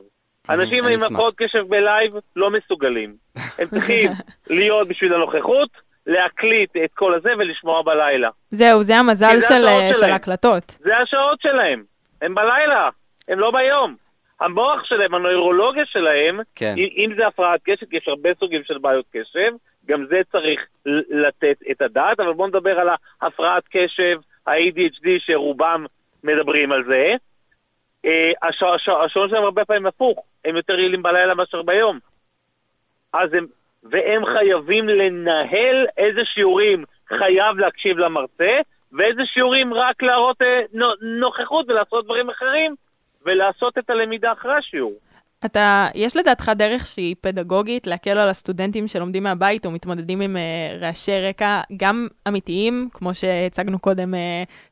[SPEAKER 8] אנשים
[SPEAKER 5] אני
[SPEAKER 8] עם. הפרעות קשב בלייב לא מסוגלים. הם צריכים להיות בשביל הנוכחות, להקליט את כל הזה ולשמוע בלילה.
[SPEAKER 4] זהו, זה המזל של, של
[SPEAKER 8] שלהם.
[SPEAKER 4] הקלטות.
[SPEAKER 8] זה השעות שלהם, הם בלילה, הם לא ביום. המוח שלהם, הנוירולוגיה שלהם,
[SPEAKER 5] כן.
[SPEAKER 8] אם- אם זה הפרעת קשב, כי יש הרבה סוגים של בעיות קשב, גם זה צריך לתת את הדעת, אבל בואו נדבר על ההפרעת קשב, ה-ADHD, שרובם מדברים על זה. אה, הש- הש- השעון שלהם הרבה פעמים הפוך, הם יותר יעילים בלילה מאשר ביום. אז הם, והם חייבים לנהל איזה שיעורים חייב להקשיב למרצה, ואיזה שיעורים רק להראות אה, נו- נוכחות ולעשות דברים אחרים, ולעשות את הלמידה אחרי השיעור.
[SPEAKER 4] אתה, יש לדעתך דרך שהיא פדגוגית להקל על הסטודנטים שלומדים מהבית או מתמודדים עם uh, רעשי רקע, גם אמיתיים, כמו שהצגנו קודם, uh,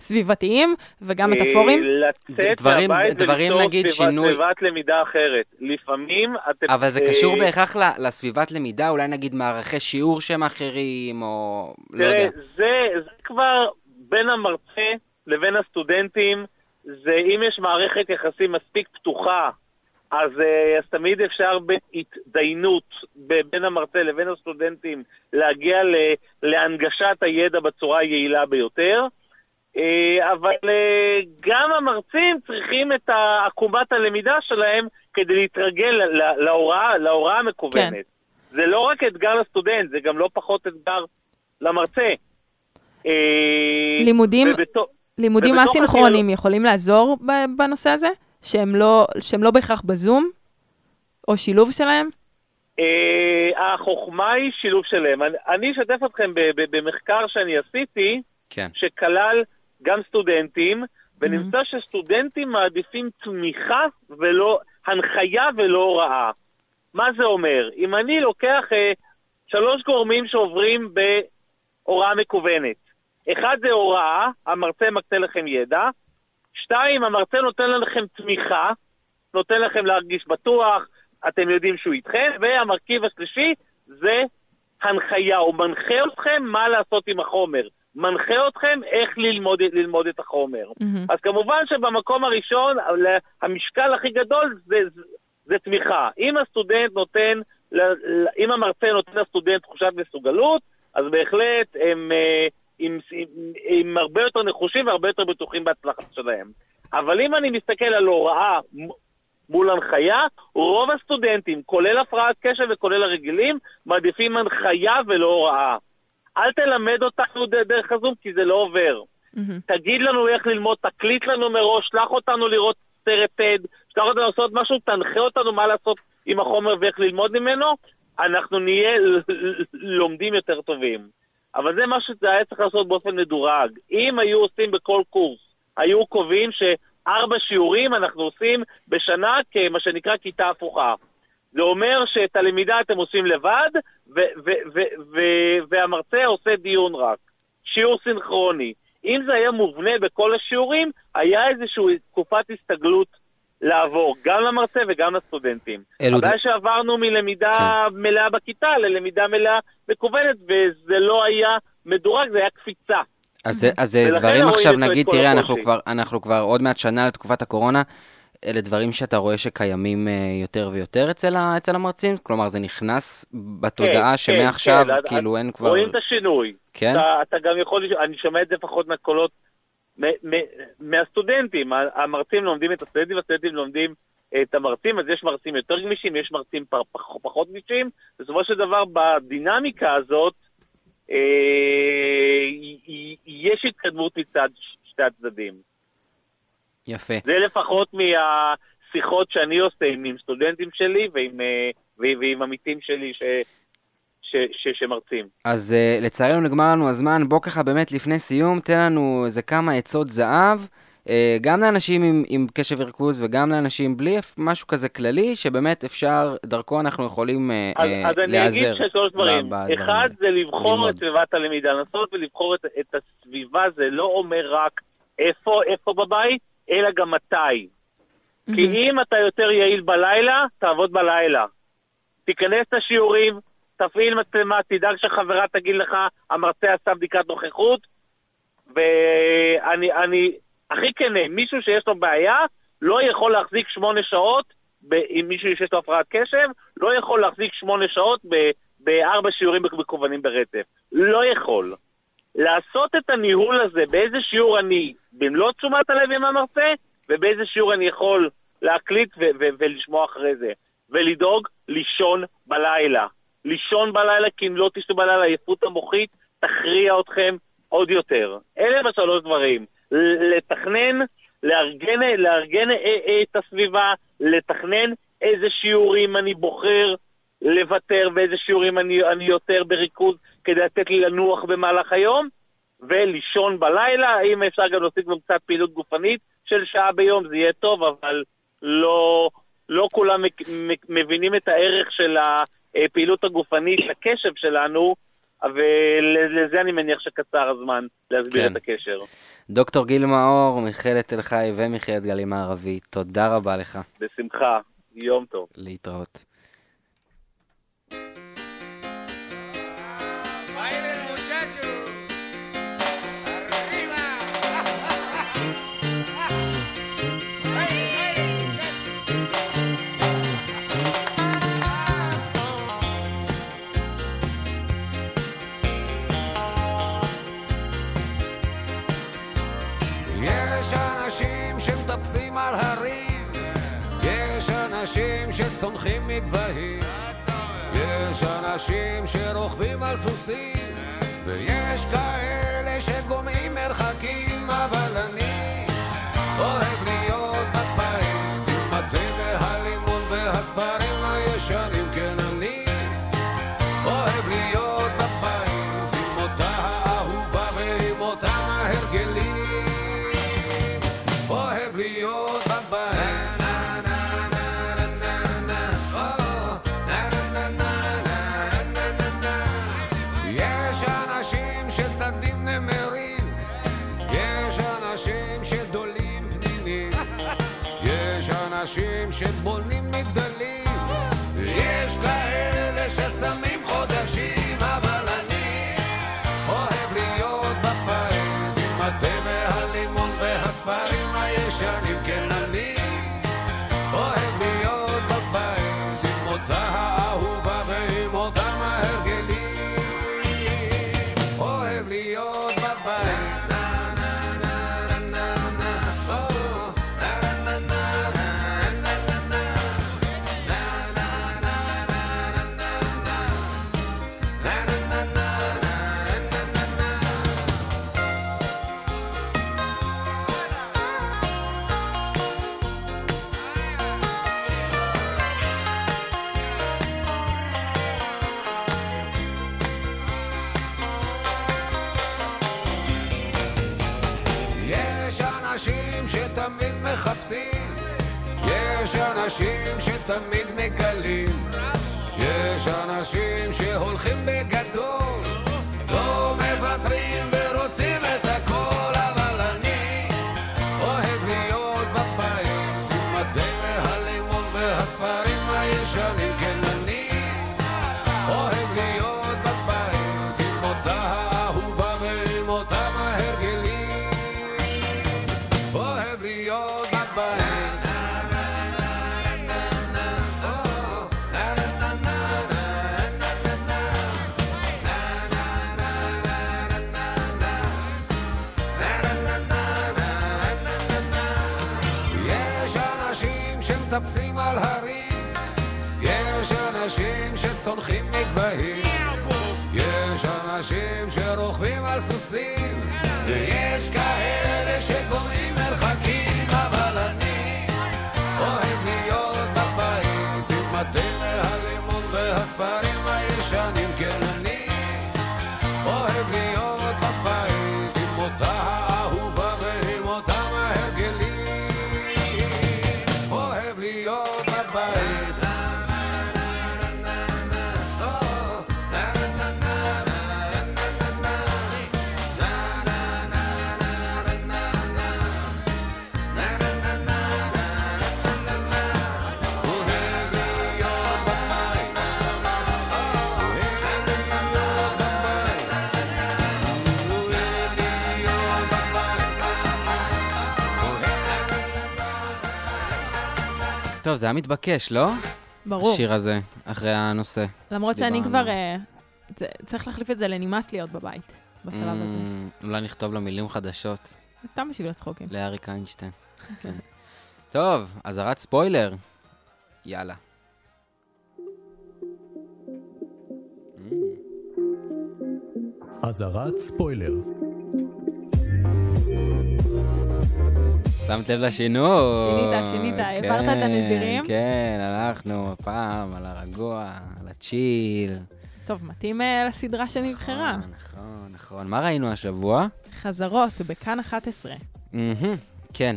[SPEAKER 4] סביבתיים, וגם?
[SPEAKER 8] אה, לצאת
[SPEAKER 5] דברים-
[SPEAKER 8] מהבית
[SPEAKER 5] דברים,
[SPEAKER 8] וליצור
[SPEAKER 5] נגיד,
[SPEAKER 8] סביבת-
[SPEAKER 5] שינוי.
[SPEAKER 8] סביבת למידה אחרת. לפעמים אתם...
[SPEAKER 5] אבל זה קשור בהכרח לסביבת למידה, אולי נגיד מערכי שיעור שהם אחרים, או לא יודע.
[SPEAKER 8] זה, זה כבר בין המרצה לבין הסטודנטים, זה אם יש מערכת יחסים מספיק פתוחה, אז, אה, אז תמיד אפשר בהתדיינות בין המרצה לבין הסטודנטים להגיע להנגשת הידע בצורה היעילה ביותר. אה, אבל אה, גם המרצים צריכים את עקומת הלמידה שלהם כדי להתרגל להוראה, להוראה המקוונת.
[SPEAKER 4] כן.
[SPEAKER 8] זה לא רק אתגר לסטודנט, זה גם לא פחות אתגר למרצה.
[SPEAKER 4] לימודים,
[SPEAKER 8] ובתו-
[SPEAKER 4] לימודים אסינכרונים יכולים לעזור בנושא הזה? שהם לא, שהם לא בהכרח בזום? או שילוב שלהם?
[SPEAKER 8] אה, החוכמה היא שילוב שלהם. אני- אני אשתף אתכם ב- ב- במחקר שאני עשיתי,
[SPEAKER 5] כן.
[SPEAKER 8] שכלל גם סטודנטים, ונמצא שסטודנטים מעדיפים תמיכה ולא, הנחיה ולא הוראה. מה זה אומר? אם אני לוקח אה, שלוש גורמים שעוברים בהוראה מקוונת, אחד זה הוראה, המרצה מקצה לכם ידע, שתיים, המרצה נותן לכם תמיכה, נותן לכם להרגיש בטוח, אתם יודעים שהוא איתכם, והמרכיב השלישי זה הנחיה, הוא מנחה אתכם מה לעשות עם החומר, מנחה אתכם איך ללמוד, ללמוד את החומר.
[SPEAKER 4] מהמם.
[SPEAKER 8] אז כמובן שבמקום הראשון, המשקל הכי גדול זה, זה, זה תמיכה. אם הסטודנט נותן, אם המרצה נותן לסטודנט תחושת מסוגלות, אז בהחלט הם אה, עם, עם, עם הרבה יותר נחושים והרבה יותר בטוחים בהצלחה שלהם. אבל אם אני מסתכל על הוראה מול הנחיה, רוב הסטודנטים, כולל הפרעת קשב וכולל הרגילים, מעדיפים הנחיה ולא הוראה. אל תלמד אותנו דרך הזום כי זה לא עובר.
[SPEAKER 4] מהמם.
[SPEAKER 8] תגיד לנו איך ללמוד, תקליט לנו מראש, שלח אותנו לראות סרט TED, שלח אותנו לעשות משהו, תנחה אותנו מה לעשות עם החומר ואיך ללמוד ממנו, אנחנו נהיה לומדים יותר טובים. אבל זה מה היה צריך לעשות באופן מדורג. אם היו עושים בכל קורס, היו קובעים שארבע שיעורים אנחנו עושים בשנה כמה שנקרא כיתה הפוכה. זה אומר שאת הלמידה אתם עושים לבד, והמרצה עושה דיון רק. שיעור סינכרוני. אם זה היה מובנה בכל השיעורים, היה איזושהי תקופת הסתגלות לעבור, גם למרצה וגם לסטודנטים.
[SPEAKER 5] אלו
[SPEAKER 8] הבעיה שעברנו מלמידה מלאה בכיתה ללמידה מלאה מקוונת, וזה לא היה מדורג, זה היה קפיצה.
[SPEAKER 5] אז אז דברים עכשיו, נגיד, תראה, אנחנו. כבר, אנחנו כבר עוד מעט שנה לתקופת הקורונה, אלה דברים שאתה רואה שקיימים אה, יותר ויותר אצל, ה, אצל המרצים? כלומר, זה נכנס בתודעה
[SPEAKER 8] כן,
[SPEAKER 5] שמעכשיו,
[SPEAKER 8] כן, כן,
[SPEAKER 5] כאילו אין כבר...
[SPEAKER 8] רואים את השינוי.
[SPEAKER 5] כן?
[SPEAKER 8] אתה, אתה גם יכול, אני שומע את זה לפחות מהקולות, מהסטודנטים, המרצים לומדים את הסטודנטים, הסטודנטים לומדים את המרצים, אז יש מרצים יותר גמישים, יש מרצים פחות גמישים, בסופו של דבר בדינמיקה הזאת, אה, יש התקדמות מצד שתי הצדדים.
[SPEAKER 5] יפה.
[SPEAKER 8] זה לפחות מהשיחות שאני עושה עם, סטודנטים שלי ועם, אה, ועם, ועם עמיתים שלי ש, ש, ש, שמרצים.
[SPEAKER 5] אז uh, לצערנו נגמר לנו הזמן, בוא ככה באמת לפני סיום, תן לנו איזה כמה עצות זהב אה, גם לאנשים עם, עם קשב וריכוז וגם לאנשים בלי, משהו כזה כללי, שבאמת אפשר, דרכו אנחנו יכולים אה,
[SPEAKER 8] אז,
[SPEAKER 5] אה,
[SPEAKER 8] אז אני אגיד
[SPEAKER 5] להיעזר.
[SPEAKER 8] שלוש דברים. אחד. זה לבחור
[SPEAKER 5] ללמוד.
[SPEAKER 8] את סביבת הלמידה, לנסות ולבחור את, את הסביבה, זה לא אומר רק איפה, איפה בבית, אלא גם מתי. כי אם אתה יותר יעיל בלילה, תעבוד בלילה. תיכנס לשיעורים, תפעיל מצלמה, תדאג שחברה תגיד לך, המרצה עשה בדיקת נוכחות, ואני, אני, הכי כנה, מישהו שיש לו בעיה, לא יכול להחזיק שמונה שעות, ב, עם מישהו שיש לו הפרעת קשב, לא יכול להחזיק שמונה שעות בארבע שיעורים מקוונים ברצף. לא יכול. לעשות את הניהול הזה, באיזה שיעור אני במלוא תשומת הלב עם המרצה, ובאיזה שיעור אני יכול להקליט ולשמוע אחרי זה. ולדאוג לישון בלילה. לישון בלילה, כי אם לא תשתו בלילה, העייפות המוחית תכריע אתכם עוד יותר. אלה הם השלוש דברים. לתכנן, לארגן, לארגן אה, אה, את הסביבה, לתכנן איזה שיעורים אני בוחר לוותר ואיזה שיעורים אני, אני יותר בריכוז כדי לתת לי לנוח במהלך היום, ולישון בלילה, אם אפשר גם להוסיף גם קצת פעילות גופנית של שעה ביום, זה יהיה טוב, אבל לא, לא כולם מבינים את הערך של הפעילות הגופנית לקשב שלנו, ולזה אני מניח שקצר הזמן להסביר
[SPEAKER 5] כן.
[SPEAKER 8] את הקשר.
[SPEAKER 5] דוקטור גיל מאור, מכללת תל חי ומכללת גליל מערבי, תודה רבה לך.
[SPEAKER 8] בשמחה, יום טוב.
[SPEAKER 5] להתראות.
[SPEAKER 3] על הרים, יש אנשים שצונחים מגבהים, יש אנשים שרוכבים על סוסים, ויש כאלה שגומעים מרחקים, אנשים שבונים מגדלים, אנשים שתמיד מגלים, יש אנשים שהולכים בגדול, לא מוותרים אנשים שמטפסים על הרים, יש אנשים שצונחים מגבהים, יש אנשים שרוכבים על סוסים, ויש כאלה
[SPEAKER 5] טוב, זה היה מתבקש, לא?
[SPEAKER 4] ברור.
[SPEAKER 5] השיר הזה, אחרי הנושא.
[SPEAKER 4] למרות שאני. כבר... אה, זה- צריך להחליף את זה לנמאס להיות בבית, בשלב הזה.
[SPEAKER 5] Mm, אולי נכתוב לו מילים חדשות
[SPEAKER 4] סתם בשביל הצחוקים.
[SPEAKER 5] לאריק איינשטיין. כן. טוב, אזהרת ספוילר. יאללה.
[SPEAKER 2] אזהרת ספוילר.
[SPEAKER 5] שמת לב לשינוי.
[SPEAKER 4] שינית, שינית, העברת את
[SPEAKER 5] כן,
[SPEAKER 4] הנזירים?
[SPEAKER 5] כן, הלכנו הפעם על הרגוע, על הצ'יל.
[SPEAKER 4] טוב, מתאים אה, לסדרה שנבחרה.
[SPEAKER 5] נכון, נכון, נכון. מה ראינו השבוע?
[SPEAKER 4] חזרות בכאן 11.
[SPEAKER 5] מהמם, כן.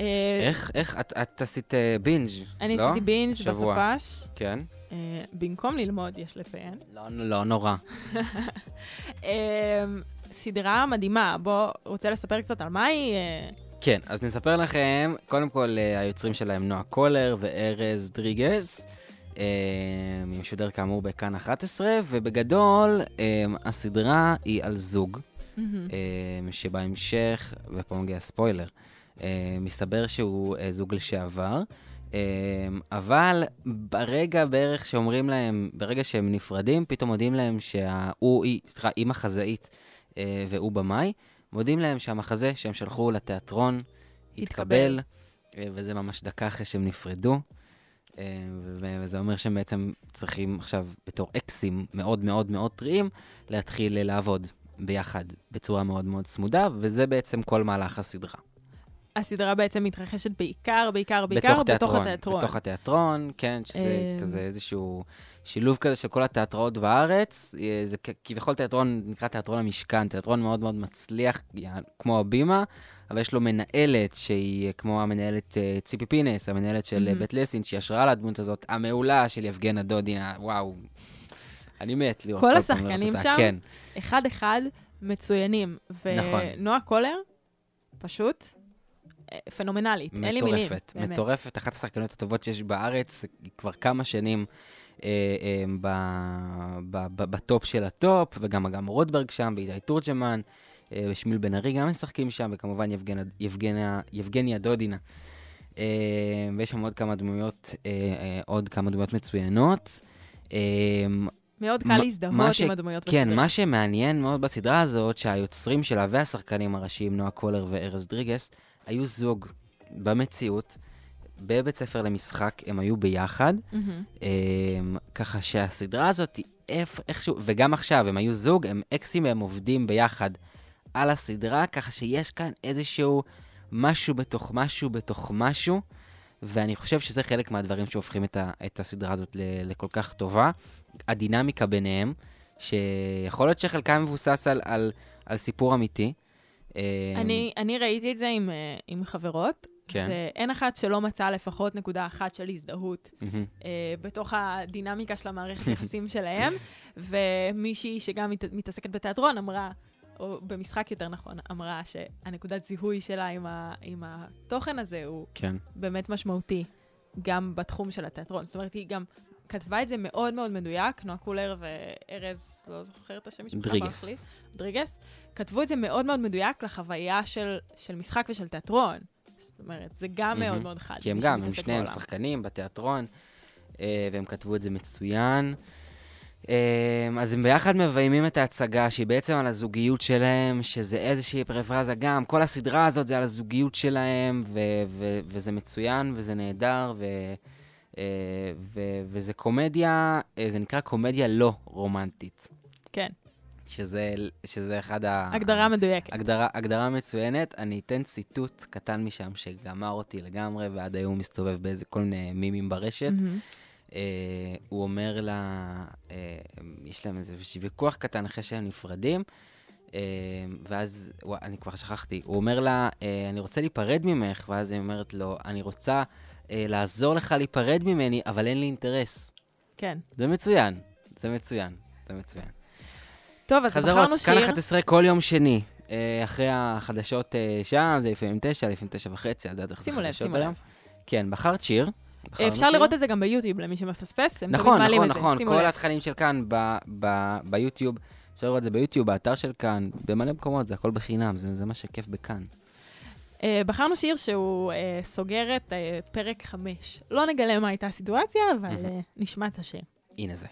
[SPEAKER 4] אה,
[SPEAKER 5] איך, איך, את- את עשית אה, בינג',
[SPEAKER 4] אני
[SPEAKER 5] לא?
[SPEAKER 4] עשיתי בינג'. בסופש.
[SPEAKER 5] כן.
[SPEAKER 4] במקום ללמוד, יש לציין.
[SPEAKER 5] לא, לא נורא.
[SPEAKER 4] סדרה מדהימה. בוא, רוצה לספר קצת על מה היא?
[SPEAKER 5] כן, אז נספר לכם, קודם כל, אה, היוצרים שלהם נועה קולר וארז דריגז. אה, משודר כאמור בכאן 11, ובגדול, אה, הסדרה היא על זוג, שבהמשך, ופה מגיע ספוילר, מסתבר שהוא זוג לשעבר, אבל ברגע בערך שאומרים להם, ברגע שהם נפרדים, פתאום מודיעים להם שהוא, סליחה, היא מחזאית והוא במאי, מודיעים להם שהמחזה שהם שלחו לתיאטרון התקבל, אה, וזה ממש דקה אחרי שהם נפרדו. אה, וזה אומר שהם בעצם צריכים עכשיו, בתור אקסים מאוד מאוד מאוד טריים, להתחיל לעבוד ביחד בצורה מאוד מאוד צמודה, וזה בעצם כל מהלך הסדרה.
[SPEAKER 4] הסדרה בעצם מתרחשת בעיקר, בעיקר, בעיקר בתוך התיאטרון.
[SPEAKER 5] בתוך התיאטרון, כן, שזה
[SPEAKER 4] אה,
[SPEAKER 5] כזה איזשהו שילוב כזה של כל התיאטראות בארץ. אה, זה כביכול תיאטרון, נקרא תיאטרון המשכן, תיאטרון מאוד מאוד מצליח, כמו הבימה, אבל יש לו מנהלת שהיא אה, כמו המנהלת אה, ציפי פינס, המנהלת של
[SPEAKER 4] מהמם.
[SPEAKER 5] בית לסין, שהיא השראה לדמות הזאת, המעולה של יבגנה דודינה, וואו. אני מת לראות
[SPEAKER 4] כל השחקנים שם?
[SPEAKER 5] כן,
[SPEAKER 4] אחד-אחד מצוינים.
[SPEAKER 5] נכון.
[SPEAKER 4] ונועה קולר, פשוט פנומנלית, אין לי מילים.
[SPEAKER 5] מטורפת. מטורפת, אחת השחקניות הטובות שיש בארץ, כבר כמה שנים בטופ של הטופ, וגם אגם רוטברג שם, ואיתי תורג'מן, אה, ושמיל בן ארי גם משחקים שם, וכמובן יבגניה דודינה. אה, ויש שם עוד כמה דמויות, אה, אה, עוד כמה דמויות מצוינות. אה,
[SPEAKER 4] מאוד קל להזדהות
[SPEAKER 5] ש-
[SPEAKER 4] עם הדמויות
[SPEAKER 5] כן,
[SPEAKER 4] בסדרה.
[SPEAKER 5] מה שמעניין מאוד בסדרה הזאת, שהיוצרים שלה והשחקנים הראשיים, נועה קולר וארז דריגס, היו זוג במציאות, בבית ספר למשחק, הם היו ביחד,
[SPEAKER 4] מהמם.
[SPEAKER 5] אמ, ככה שהסדרה הזאת היא איפ, איכשהו, וגם עכשיו, הם היו זוג, הם אקסים והם עובדים ביחד על הסדרה, ככה שיש כאן איזשהו משהו בתוך משהו בתוך משהו, ואני חושב שזה חלק מהדברים שהופכים את, ה, את הסדרה הזאת ל, לכל כך טובה. הדינמיקה ביניהם, שיכול להיות שחלקם מבוסס על, על, על סיפור אמיתי. אמ,
[SPEAKER 4] אני, אני ראיתי את זה עם, אה, עם חברות,
[SPEAKER 5] כן.
[SPEAKER 4] ואין אחת שלא מצאה לפחות נקודה אחת של הזדהות
[SPEAKER 5] מהמם.
[SPEAKER 4] אה, בתוך הדינמיקה של המערכת יחסים שלהם, ומישהי שגם מת, מתעסקת בתיאטרון אמרה, או במשחק יותר נכון, אמרה שהנקודת זיהוי שלה עם, ה, עם התוכן הזה הוא
[SPEAKER 5] כן.
[SPEAKER 4] באמת משמעותי, גם בתחום של התיאטרון. זאת אומרת, היא גם כתבה את זה מאוד מאוד מדויק, נועה קולר וארז, לא זוכרת את השם משפחה,
[SPEAKER 5] דריגס.
[SPEAKER 4] דריגס, כתבו את זה מאוד מאוד מדויק לחוויה של, של משחק ושל תיאטרון. זאת אומרת, זה גם מאוד
[SPEAKER 5] מהמם.
[SPEAKER 4] מאוד חד.
[SPEAKER 5] כי הם גם, הם שניהם. שחקנים בתיאטרון, אה, והם כתבו את זה מצוין. אה, אז הם ביחד מביימים את ההצגה, שהיא בעצם על הזוגיות שלהם, שזה איזושהי פרפרזה גם, כל הסדרה הזאת זה על הזוגיות שלהם, ו- ו- וזה מצוין, וזה נהדר, ו- אה, ו- וזה קומדיה, זה נקרא קומדיה לא רומנטית,
[SPEAKER 4] כן,
[SPEAKER 5] שזה, שזה אחד ה...
[SPEAKER 4] הגדרה מדויקת.
[SPEAKER 5] הגדרה, הגדרה מצוינת, אני אתן ציטוט קטן משם שגמר אותי לגמרי, ועד היום הוא מסתובב באיזה כל מיני מימים ברשת.
[SPEAKER 4] מהמם.
[SPEAKER 5] אה, הוא אומר לה, אה, יש להם איזה ויכוח קטן אחרי שהם נפרדים, אה, ואז, וואי, אני כבר שכחתי, הוא אומר לה, אה, אני רוצה להיפרד ממך, ואז היא אומרת לו, אני רוצה אה, לעזור לך להיפרד ממני, אבל אין לי אינטרס.
[SPEAKER 4] כן.
[SPEAKER 5] זה מצוין, זה מצוין, זה מצוין.
[SPEAKER 4] טוב, אז
[SPEAKER 5] חזרות,
[SPEAKER 4] בחרנו
[SPEAKER 5] כאן
[SPEAKER 4] שיר.
[SPEAKER 5] 11 כל יום שני. אה, אחרי החדשות אה, שם, זה לפעמים תשע, לפעמים תשע וחצי, יודעת איך זה
[SPEAKER 4] שימו לב, שימו. לב.
[SPEAKER 5] כן, בחרת שיר.
[SPEAKER 4] אפשר. לראות את זה גם ביוטיוב, למי שמפספס, הם תמיד
[SPEAKER 5] נכון,
[SPEAKER 4] מעלים
[SPEAKER 5] נכון,
[SPEAKER 4] את זה.
[SPEAKER 5] נכון, כל. התכנים של כאן ביוטיוב, אפשר לראות את זה ביוטיוב, באתר של כאן, במלא מקומות, זה הכל בחינם, זה מה שכיף בכאן.
[SPEAKER 4] אה, בחרנו שיר שהוא סוגר את פרק 5. לא נגלה מה הייתה הסיטואציה, אבל נשמע את השיר.
[SPEAKER 5] הנה זה.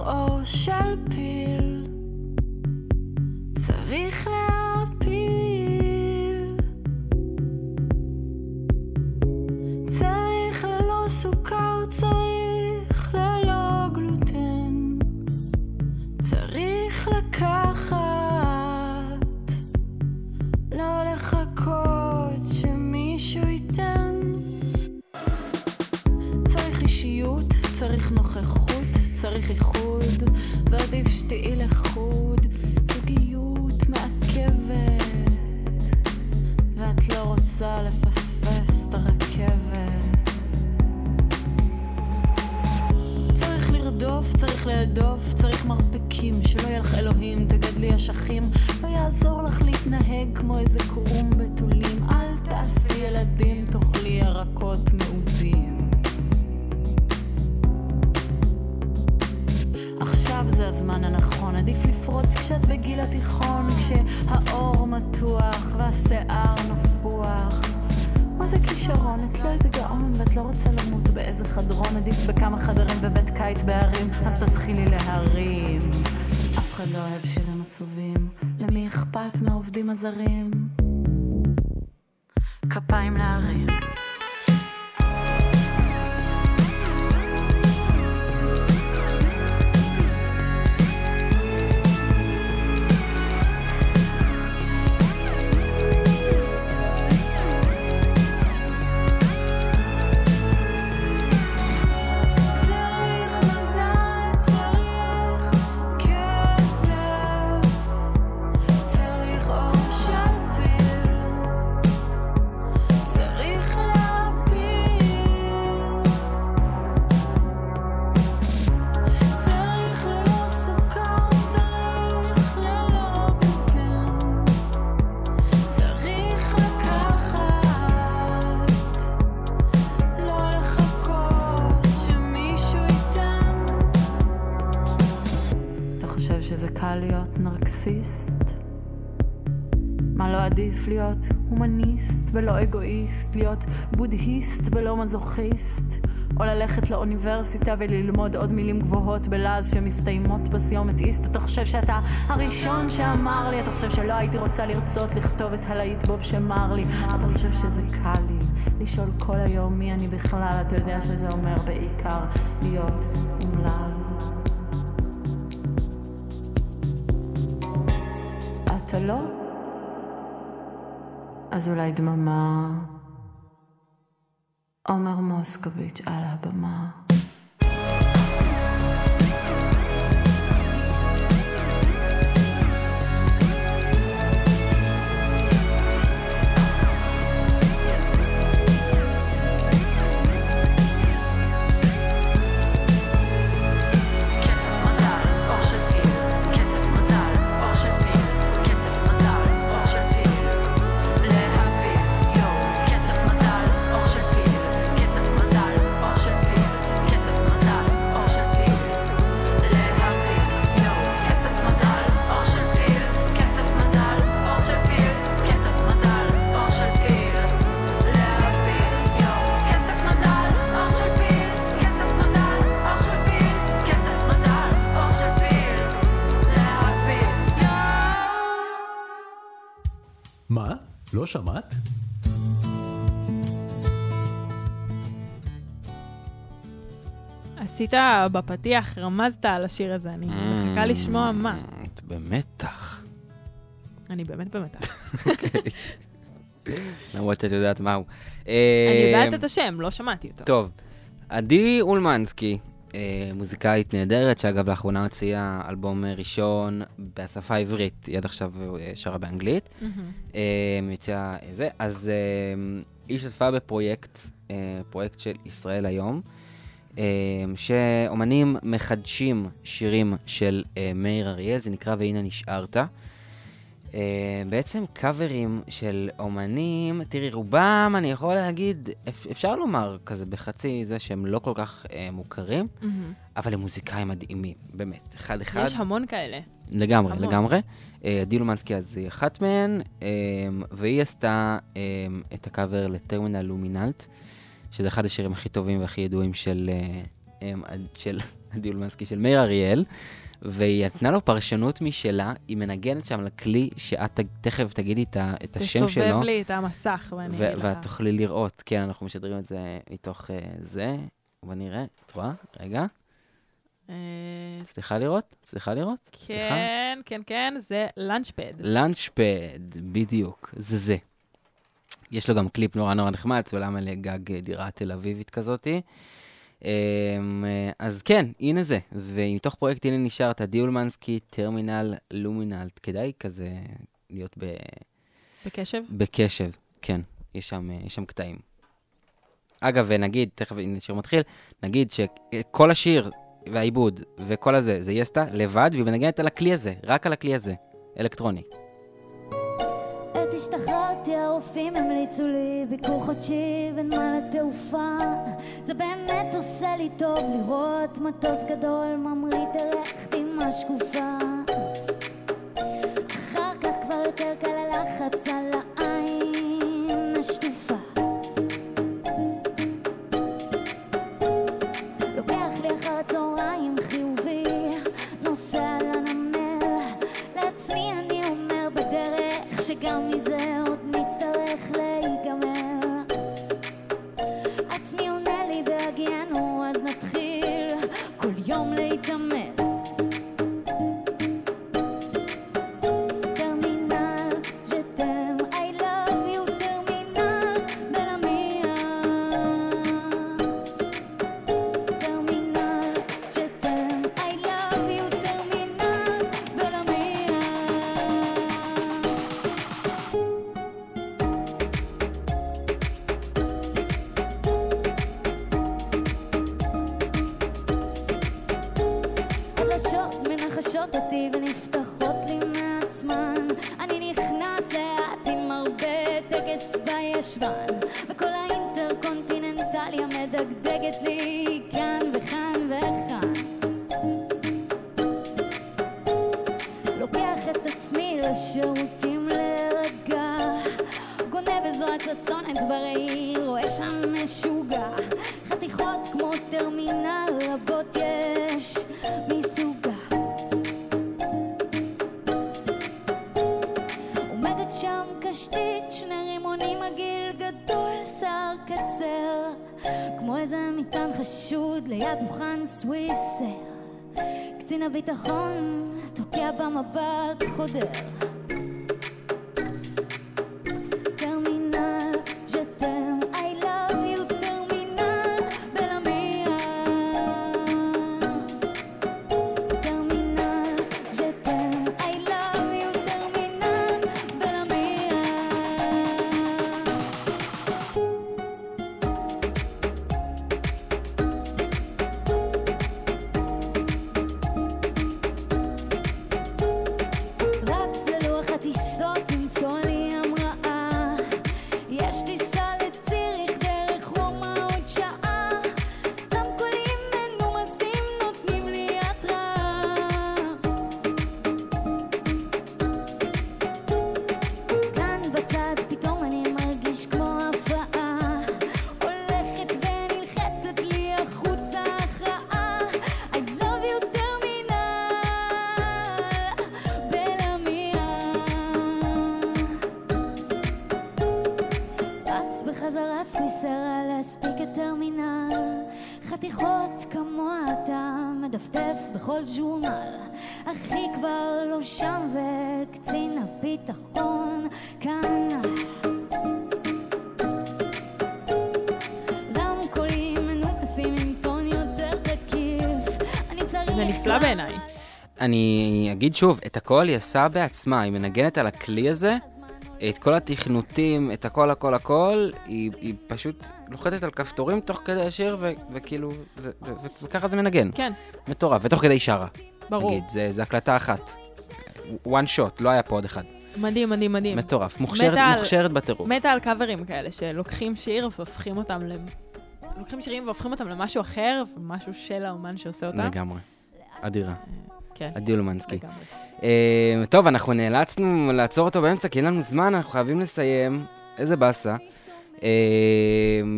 [SPEAKER 9] צריך אור של פיל, צריך להפיל, צריך ללא סוכר, צריך ללא גלוטן, צריך לקחת. לא לחכות שמישהו ייתן. צריך אישיות, צריך נוכחות, צריך איחוד, ועדיף שתהיי לחוד. זוגיות מעכבת, ואת לא רוצה לפספס את הרכבת. צריך לרדוף, צריך להדוף, צריך מרפקים, שלא יהיה לך אלוהים, תגדלי אשכים. לא יעזור לך להתנהג כמו איזה קרום בתולים. אל תעשי ילדים, תאכלי ירקות מעודים. הזמן הנכון, עדיף לפרוץ כשאת בגיל התיכון, כשהאור מתוח והשיער נפוח. מה זה כישרון? את לא איזה גאון ואת לא רוצה למות באיזה חדרון, עדיף בכמה חדרים ובית קיץ בערים, אז תתחילי להרים. אף אחד לא אוהב שירים עצובים, למי אכפת מהעובדים הזרים? כפיים להרים. נרקסיסט? מה לא עדיף להיות הומניסט ולא אגואיסט? להיות בודהיסט ולא מזוכיסט? או ללכת לאוניברסיטה וללמוד עוד מילים גבוהות בלעז שמסתיימות בסיומת איסט? אתה חושב שאתה הראשון שאמר לי? אתה חושב שלא הייתי רוצה לרצות לכתוב את הלהיט בוב שמר לי? אתה חושב שזה קל לי לשאול כל היום מי אני בכלל? אתה יודע שזה אומר בעיקר להיות אומלל. אתה לא? אז אולי דממה. עומר מוסקוביץ' על הבמה.
[SPEAKER 2] לא שמעת?
[SPEAKER 4] עשית בפתיח, רמזת על השיר הזה, אני מחכה לשמוע מה.
[SPEAKER 5] את במתח.
[SPEAKER 4] אני באמת במתח.
[SPEAKER 5] למרות שאת יודעת מהו.
[SPEAKER 4] אני
[SPEAKER 5] אה,
[SPEAKER 4] יודעת את השם, לא שמעתי אותו.
[SPEAKER 5] טוב, עדי אולמנסקי, אה, מוזיקאית נהדרת, שאגב לאחרונה הוציאה אלבום אה, ראשון בשפה העברית, היא עד עכשיו אה, שרה באנגלית.
[SPEAKER 4] מהמם.
[SPEAKER 5] אה, יציאה אה, זה, אז אה, היא השתתפה בפרויקט, אה, פרויקט של ישראל היום, אה, שאומנים מחדשים שירים של אה, מאיר אריאל, זה נקרא והנה נשארת. אה, בעצם קאברים של אומנים, תראי, רובם, אני יכול להגיד, אפ- אפשר לומר כזה בחצי זה שהם לא כל כך אה, מוכרים,
[SPEAKER 4] מהמם.
[SPEAKER 5] אבל הם מוזיקאים מדהימים, באמת, אחד-אחד.
[SPEAKER 4] יש המון כאלה.
[SPEAKER 5] לגמרי,
[SPEAKER 4] המון.
[SPEAKER 5] לגמרי. אה, עדי לומנסקי אז היא אחת מהן, אה, והיא עשתה אה, את הקאבר לטרמינל לומינלט, שזה אחד השירים הכי טובים והכי ידועים של, אה, אה, של עדי לומנסקי, של מאיר אריאל, והיא נתנה לו פרשנות משלה, היא מנגנת שם לכלי שאת תכף תגידי את, את השם שלו.
[SPEAKER 4] תסובב לי את המסך ואני... אגיד לך.
[SPEAKER 5] ואת תוכלי לראות, כן, אנחנו משדרים את זה מתוך uh, זה. בוא נראה, את רואה? רגע,
[SPEAKER 4] אה,
[SPEAKER 5] סליחה לראות? סליחה לראות?
[SPEAKER 4] כן, כן, כן, זה לאנצ'פד.
[SPEAKER 5] לאנצ'פד, בדיוק, זה זה. יש לו גם קליפ נורא נורא נחמד, צולם על גג אה, דירה תל אביבית כזאתי. אמ, אז כן, הנה זה. ומתוך פרויקט הנה נשארת, דיולמנסקי, טרמינל לומינלט. כדאי כזה להיות ב...
[SPEAKER 4] בקשב?
[SPEAKER 5] בקשב, כן, יש שם, אה, יש שם קטעים. אגב, נגיד, תכף, הנה השיר מתחיל, נגיד שכל השיר והעיבוד וכל הזה, זה יסטה לבד, והיא מנגנת על הכלי הזה, רק על הכלי הזה, אלקטרוני.
[SPEAKER 10] השתחררתי, הרופאים המליצו לי ביקור חודשי בנמל התעופה. זה באמת עושה לי טוב לראות מטוס גדול ממריא דרך דמעה שקופה. אחר כך כבר יותר קל הלחץ על העין השטופה. לוקח לי אחר הצהריים חיובי, נוסע לנמל. לעצמי אני אומר בדרך שגם מזה לשירותים להירגע. גונב איזו הצצונת בראי, רואה שם משוגע. חתיכות כמו טרמינל רבות יש מסוגה. עומדת שם קשתית, שני רימונים עגיל גדול, שיער קצר. כמו איזה מטען חשוד ליד דוכן סוויסר. קצין הביטחון במבט חודר שם וקצין הביטחון כאן רמקולים מנומסים עם טון יותר תקיף אני צריך
[SPEAKER 4] זה נפלא בעיניי.
[SPEAKER 5] אני אגיד שוב, את הכל היא עשה בעצמה, היא מנגנת על הכלי הזה, את כל התכנותים, את הכל הכל הכל, היא, היא פשוט לוחצת על כפתורים תוך כדי השיר, ו- וכאילו, ו- ו- ו- וככה זה מנגן.
[SPEAKER 4] כן,
[SPEAKER 5] מטורף, ותוך כדי שרה.
[SPEAKER 4] ברור.
[SPEAKER 5] נגיד, זה, זה הקלטה אחת. One shot, לא היה פה עוד אחד.
[SPEAKER 4] מדהים, מדהים, מדהים.
[SPEAKER 5] מטורף. מוכשרת-
[SPEAKER 4] על-
[SPEAKER 5] מוכשרת בטירוף.
[SPEAKER 4] מתה על קאברים כאלה, שלוקחים שיר והופכים אותם ל... לוקחים שירים והופכים אותם למשהו אחר, ומשהו של האומן שעושה אותם.
[SPEAKER 5] לגמרי. אדירה.
[SPEAKER 4] כן.
[SPEAKER 5] עדי לומנסקי.
[SPEAKER 4] לגמרי.
[SPEAKER 5] אה, טוב, אנחנו נאלצנו לעצור אותו באמצע, כי אין לנו זמן, אנחנו חייבים לסיים. איזה באסה. אה,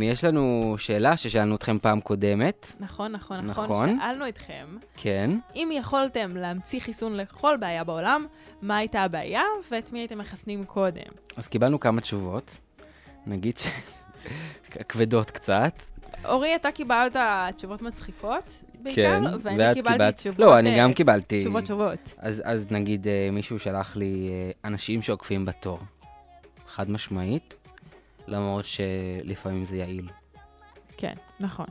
[SPEAKER 5] יש לנו שאלה ששאלנו אתכם פעם קודמת.
[SPEAKER 4] נכון, נכון, נכון.
[SPEAKER 5] נכון.
[SPEAKER 4] שאלנו אתכם,
[SPEAKER 5] כן.
[SPEAKER 4] אם יכולתם להמציא חיסון לכל בעיה בעולם, מה הייתה הבעיה ואת מי הייתם מחסנים קודם?
[SPEAKER 5] אז קיבלנו כמה תשובות. נגיד ש... כבדות קצת.
[SPEAKER 4] אורי, אתה קיבלת תשובות מצחיקות בעיקר,
[SPEAKER 5] כן,
[SPEAKER 4] ואני קיבלתי
[SPEAKER 5] קיבלת-
[SPEAKER 4] תשובות...
[SPEAKER 5] לא, אני
[SPEAKER 4] אה,
[SPEAKER 5] גם קיבלתי.
[SPEAKER 4] תשובות שובות.
[SPEAKER 5] אז, אז נגיד אה, מישהו שלח לי אה, אנשים שעוקפים בתור. חד משמעית, למרות שלפעמים זה יעיל.
[SPEAKER 4] כן, נכון.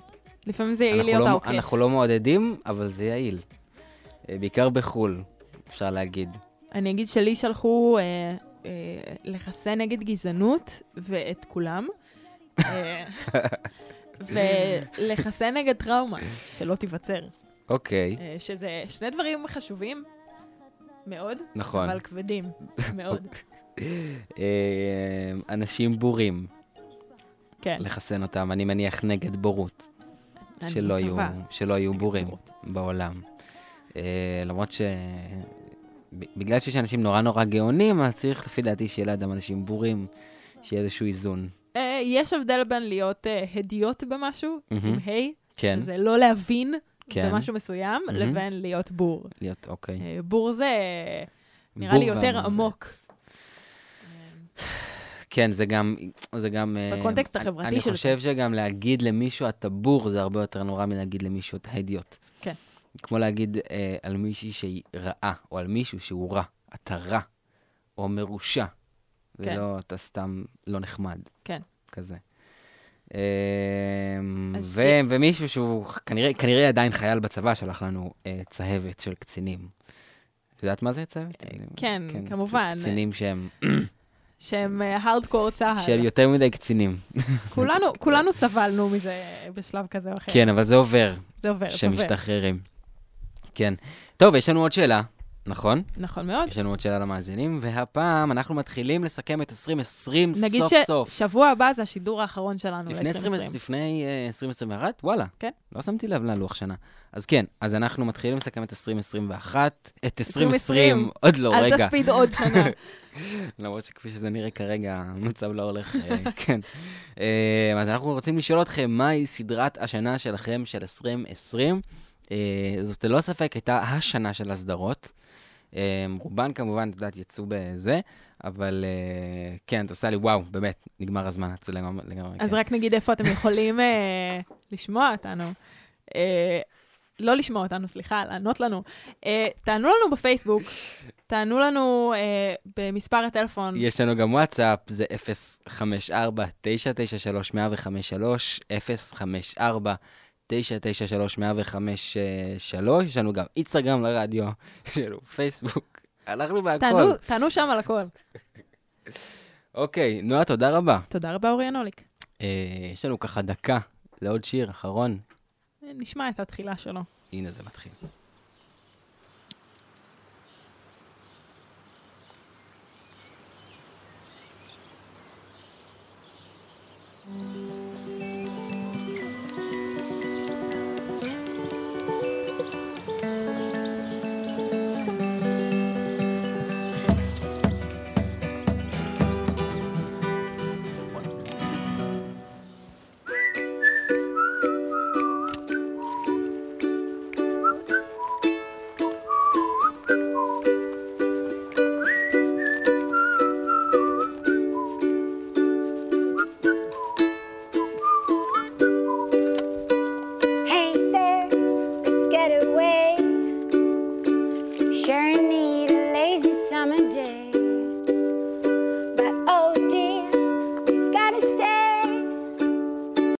[SPEAKER 4] לפעמים זה יעיל להיות
[SPEAKER 5] לא,
[SPEAKER 4] העוקף.
[SPEAKER 5] אנחנו לא מעודדים, אבל זה יעיל. אה, בעיקר בחו"ל, אפשר להגיד.
[SPEAKER 4] אני אגיד שלי שלחו אה, אה, לחסן נגד גזענות, ואת כולם. אה, ולחסן נגד טראומה, שלא תיווצר.
[SPEAKER 5] אוקיי,
[SPEAKER 4] אה, שזה שני דברים חשובים מאוד,
[SPEAKER 5] נכון.
[SPEAKER 4] אבל כבדים מאוד.
[SPEAKER 5] אה, אנשים בורים,
[SPEAKER 4] כן,
[SPEAKER 5] לחסן אותם, אני מניח נגד בורות. שלא יהיו,
[SPEAKER 4] מקווה.
[SPEAKER 5] שלא יהיו
[SPEAKER 4] נגד
[SPEAKER 5] בורים. בעולם. אה, למרות ש... בגלל שיש אנשים נורא נורא גאונים, אז צריך לפי דעתי שיהיה לאדם אנשים בורים, שיהיה איזשהו איזון.
[SPEAKER 4] אה, יש הבדל בין להיות אה, הדיוט במשהו,
[SPEAKER 5] מהמם.
[SPEAKER 4] עם היי,
[SPEAKER 5] כן,
[SPEAKER 4] שזה לא להבין
[SPEAKER 5] כן.
[SPEAKER 4] במשהו מסוים,
[SPEAKER 5] מהמם.
[SPEAKER 4] לבין להיות בור.
[SPEAKER 5] להיות, אוקיי.
[SPEAKER 4] אה, בור זה נראה
[SPEAKER 5] בור
[SPEAKER 4] לי יותר
[SPEAKER 5] והמון.
[SPEAKER 4] עמוק.
[SPEAKER 5] כן, זה גם, זה גם... אה,
[SPEAKER 4] בקונטקסט
[SPEAKER 5] אני-
[SPEAKER 4] החברתי
[SPEAKER 5] אני
[SPEAKER 4] של
[SPEAKER 5] חושב שגם להגיד למישהו אתה בור זה הרבה יותר נורא מלהגיד למישהו אתה הדיוט.
[SPEAKER 4] כן.
[SPEAKER 5] כמו להגיד אה, על מישהי שהיא רעה, או על מישהו שהוא רע, אתה רע, או מרושע,
[SPEAKER 4] כן.
[SPEAKER 5] ולא אתה סתם לא נחמד.
[SPEAKER 4] כן.
[SPEAKER 5] כזה. אה,
[SPEAKER 4] אז
[SPEAKER 5] ו- ומישהו שהוא כנראה, כנראה עדיין חייל בצבא שלח לנו אה, צהבת של קצינים. את יודעת מה זה צהבת?
[SPEAKER 4] כן, כמובן.
[SPEAKER 5] קצינים שהם
[SPEAKER 4] שהם הארדקור צה"ל.
[SPEAKER 5] של יותר מדי קצינים.
[SPEAKER 4] כולנו, כולנו סבלנו מזה בשלב כזה או אחר.
[SPEAKER 5] כן, אבל זה עובר,
[SPEAKER 4] זה עובר, זה עובר.
[SPEAKER 5] משתחררים. כן. טוב, יש לנו עוד שאלה, נכון?
[SPEAKER 4] נכון מאוד.
[SPEAKER 5] יש לנו עוד שאלה למאזינים, והפעם אנחנו מתחילים לסכם את 2020
[SPEAKER 4] נגיד
[SPEAKER 5] סוף סוף.
[SPEAKER 4] ששבוע הבא זה השידור האחרון שלנו
[SPEAKER 5] לפני 20,
[SPEAKER 4] ל-2020.
[SPEAKER 5] לפני אה, 2021? וואלה.
[SPEAKER 4] כן.
[SPEAKER 5] לא שמתי לב ללוח שנה. אז כן, אז אנחנו מתחילים לסכם את 2021, את
[SPEAKER 4] 2020.
[SPEAKER 5] 2020, עוד לא,
[SPEAKER 4] אל
[SPEAKER 5] רגע.
[SPEAKER 4] תספיד עוד שנה.
[SPEAKER 5] למרות שכפי שזה נראה כרגע, המצב לא הולך, אה, כן. אה, אז אנחנו רוצים לשאול אתכם, מהי סדרת השנה שלכם של 2020? אה, זאת ללא ספק הייתה השנה של הסדרות. אה, רובן כמובן, את יודעת, יצאו בזה, אבל אה, כן, את עושה לי, וואו, באמת, נגמר הזמן, את לגמרי, לגמרי,
[SPEAKER 4] אז
[SPEAKER 5] כן.
[SPEAKER 4] רק נגיד איפה אתם יכולים אה, לשמוע אותנו. אה, לא לשמוע אותנו, סליחה, לענות לנו. אה, תענו לנו בפייסבוק, תענו לנו אה, במספר הטלפון.
[SPEAKER 5] יש לנו גם וואטסאפ, זה 054-993-105-3, 993-105-3, יש לנו גם אינסטגרם לרדיו, יש לנו פייסבוק, אנחנו בהכל.
[SPEAKER 4] תענו, תענו שם על הכל.
[SPEAKER 5] אוקיי, נועה, תודה רבה.
[SPEAKER 4] תודה רבה, אוריה נוליק.
[SPEAKER 5] אה, יש לנו ככה דקה לעוד שיר, אחרון.
[SPEAKER 4] אה, נשמע את התחילה שלו.
[SPEAKER 5] הנה זה מתחיל.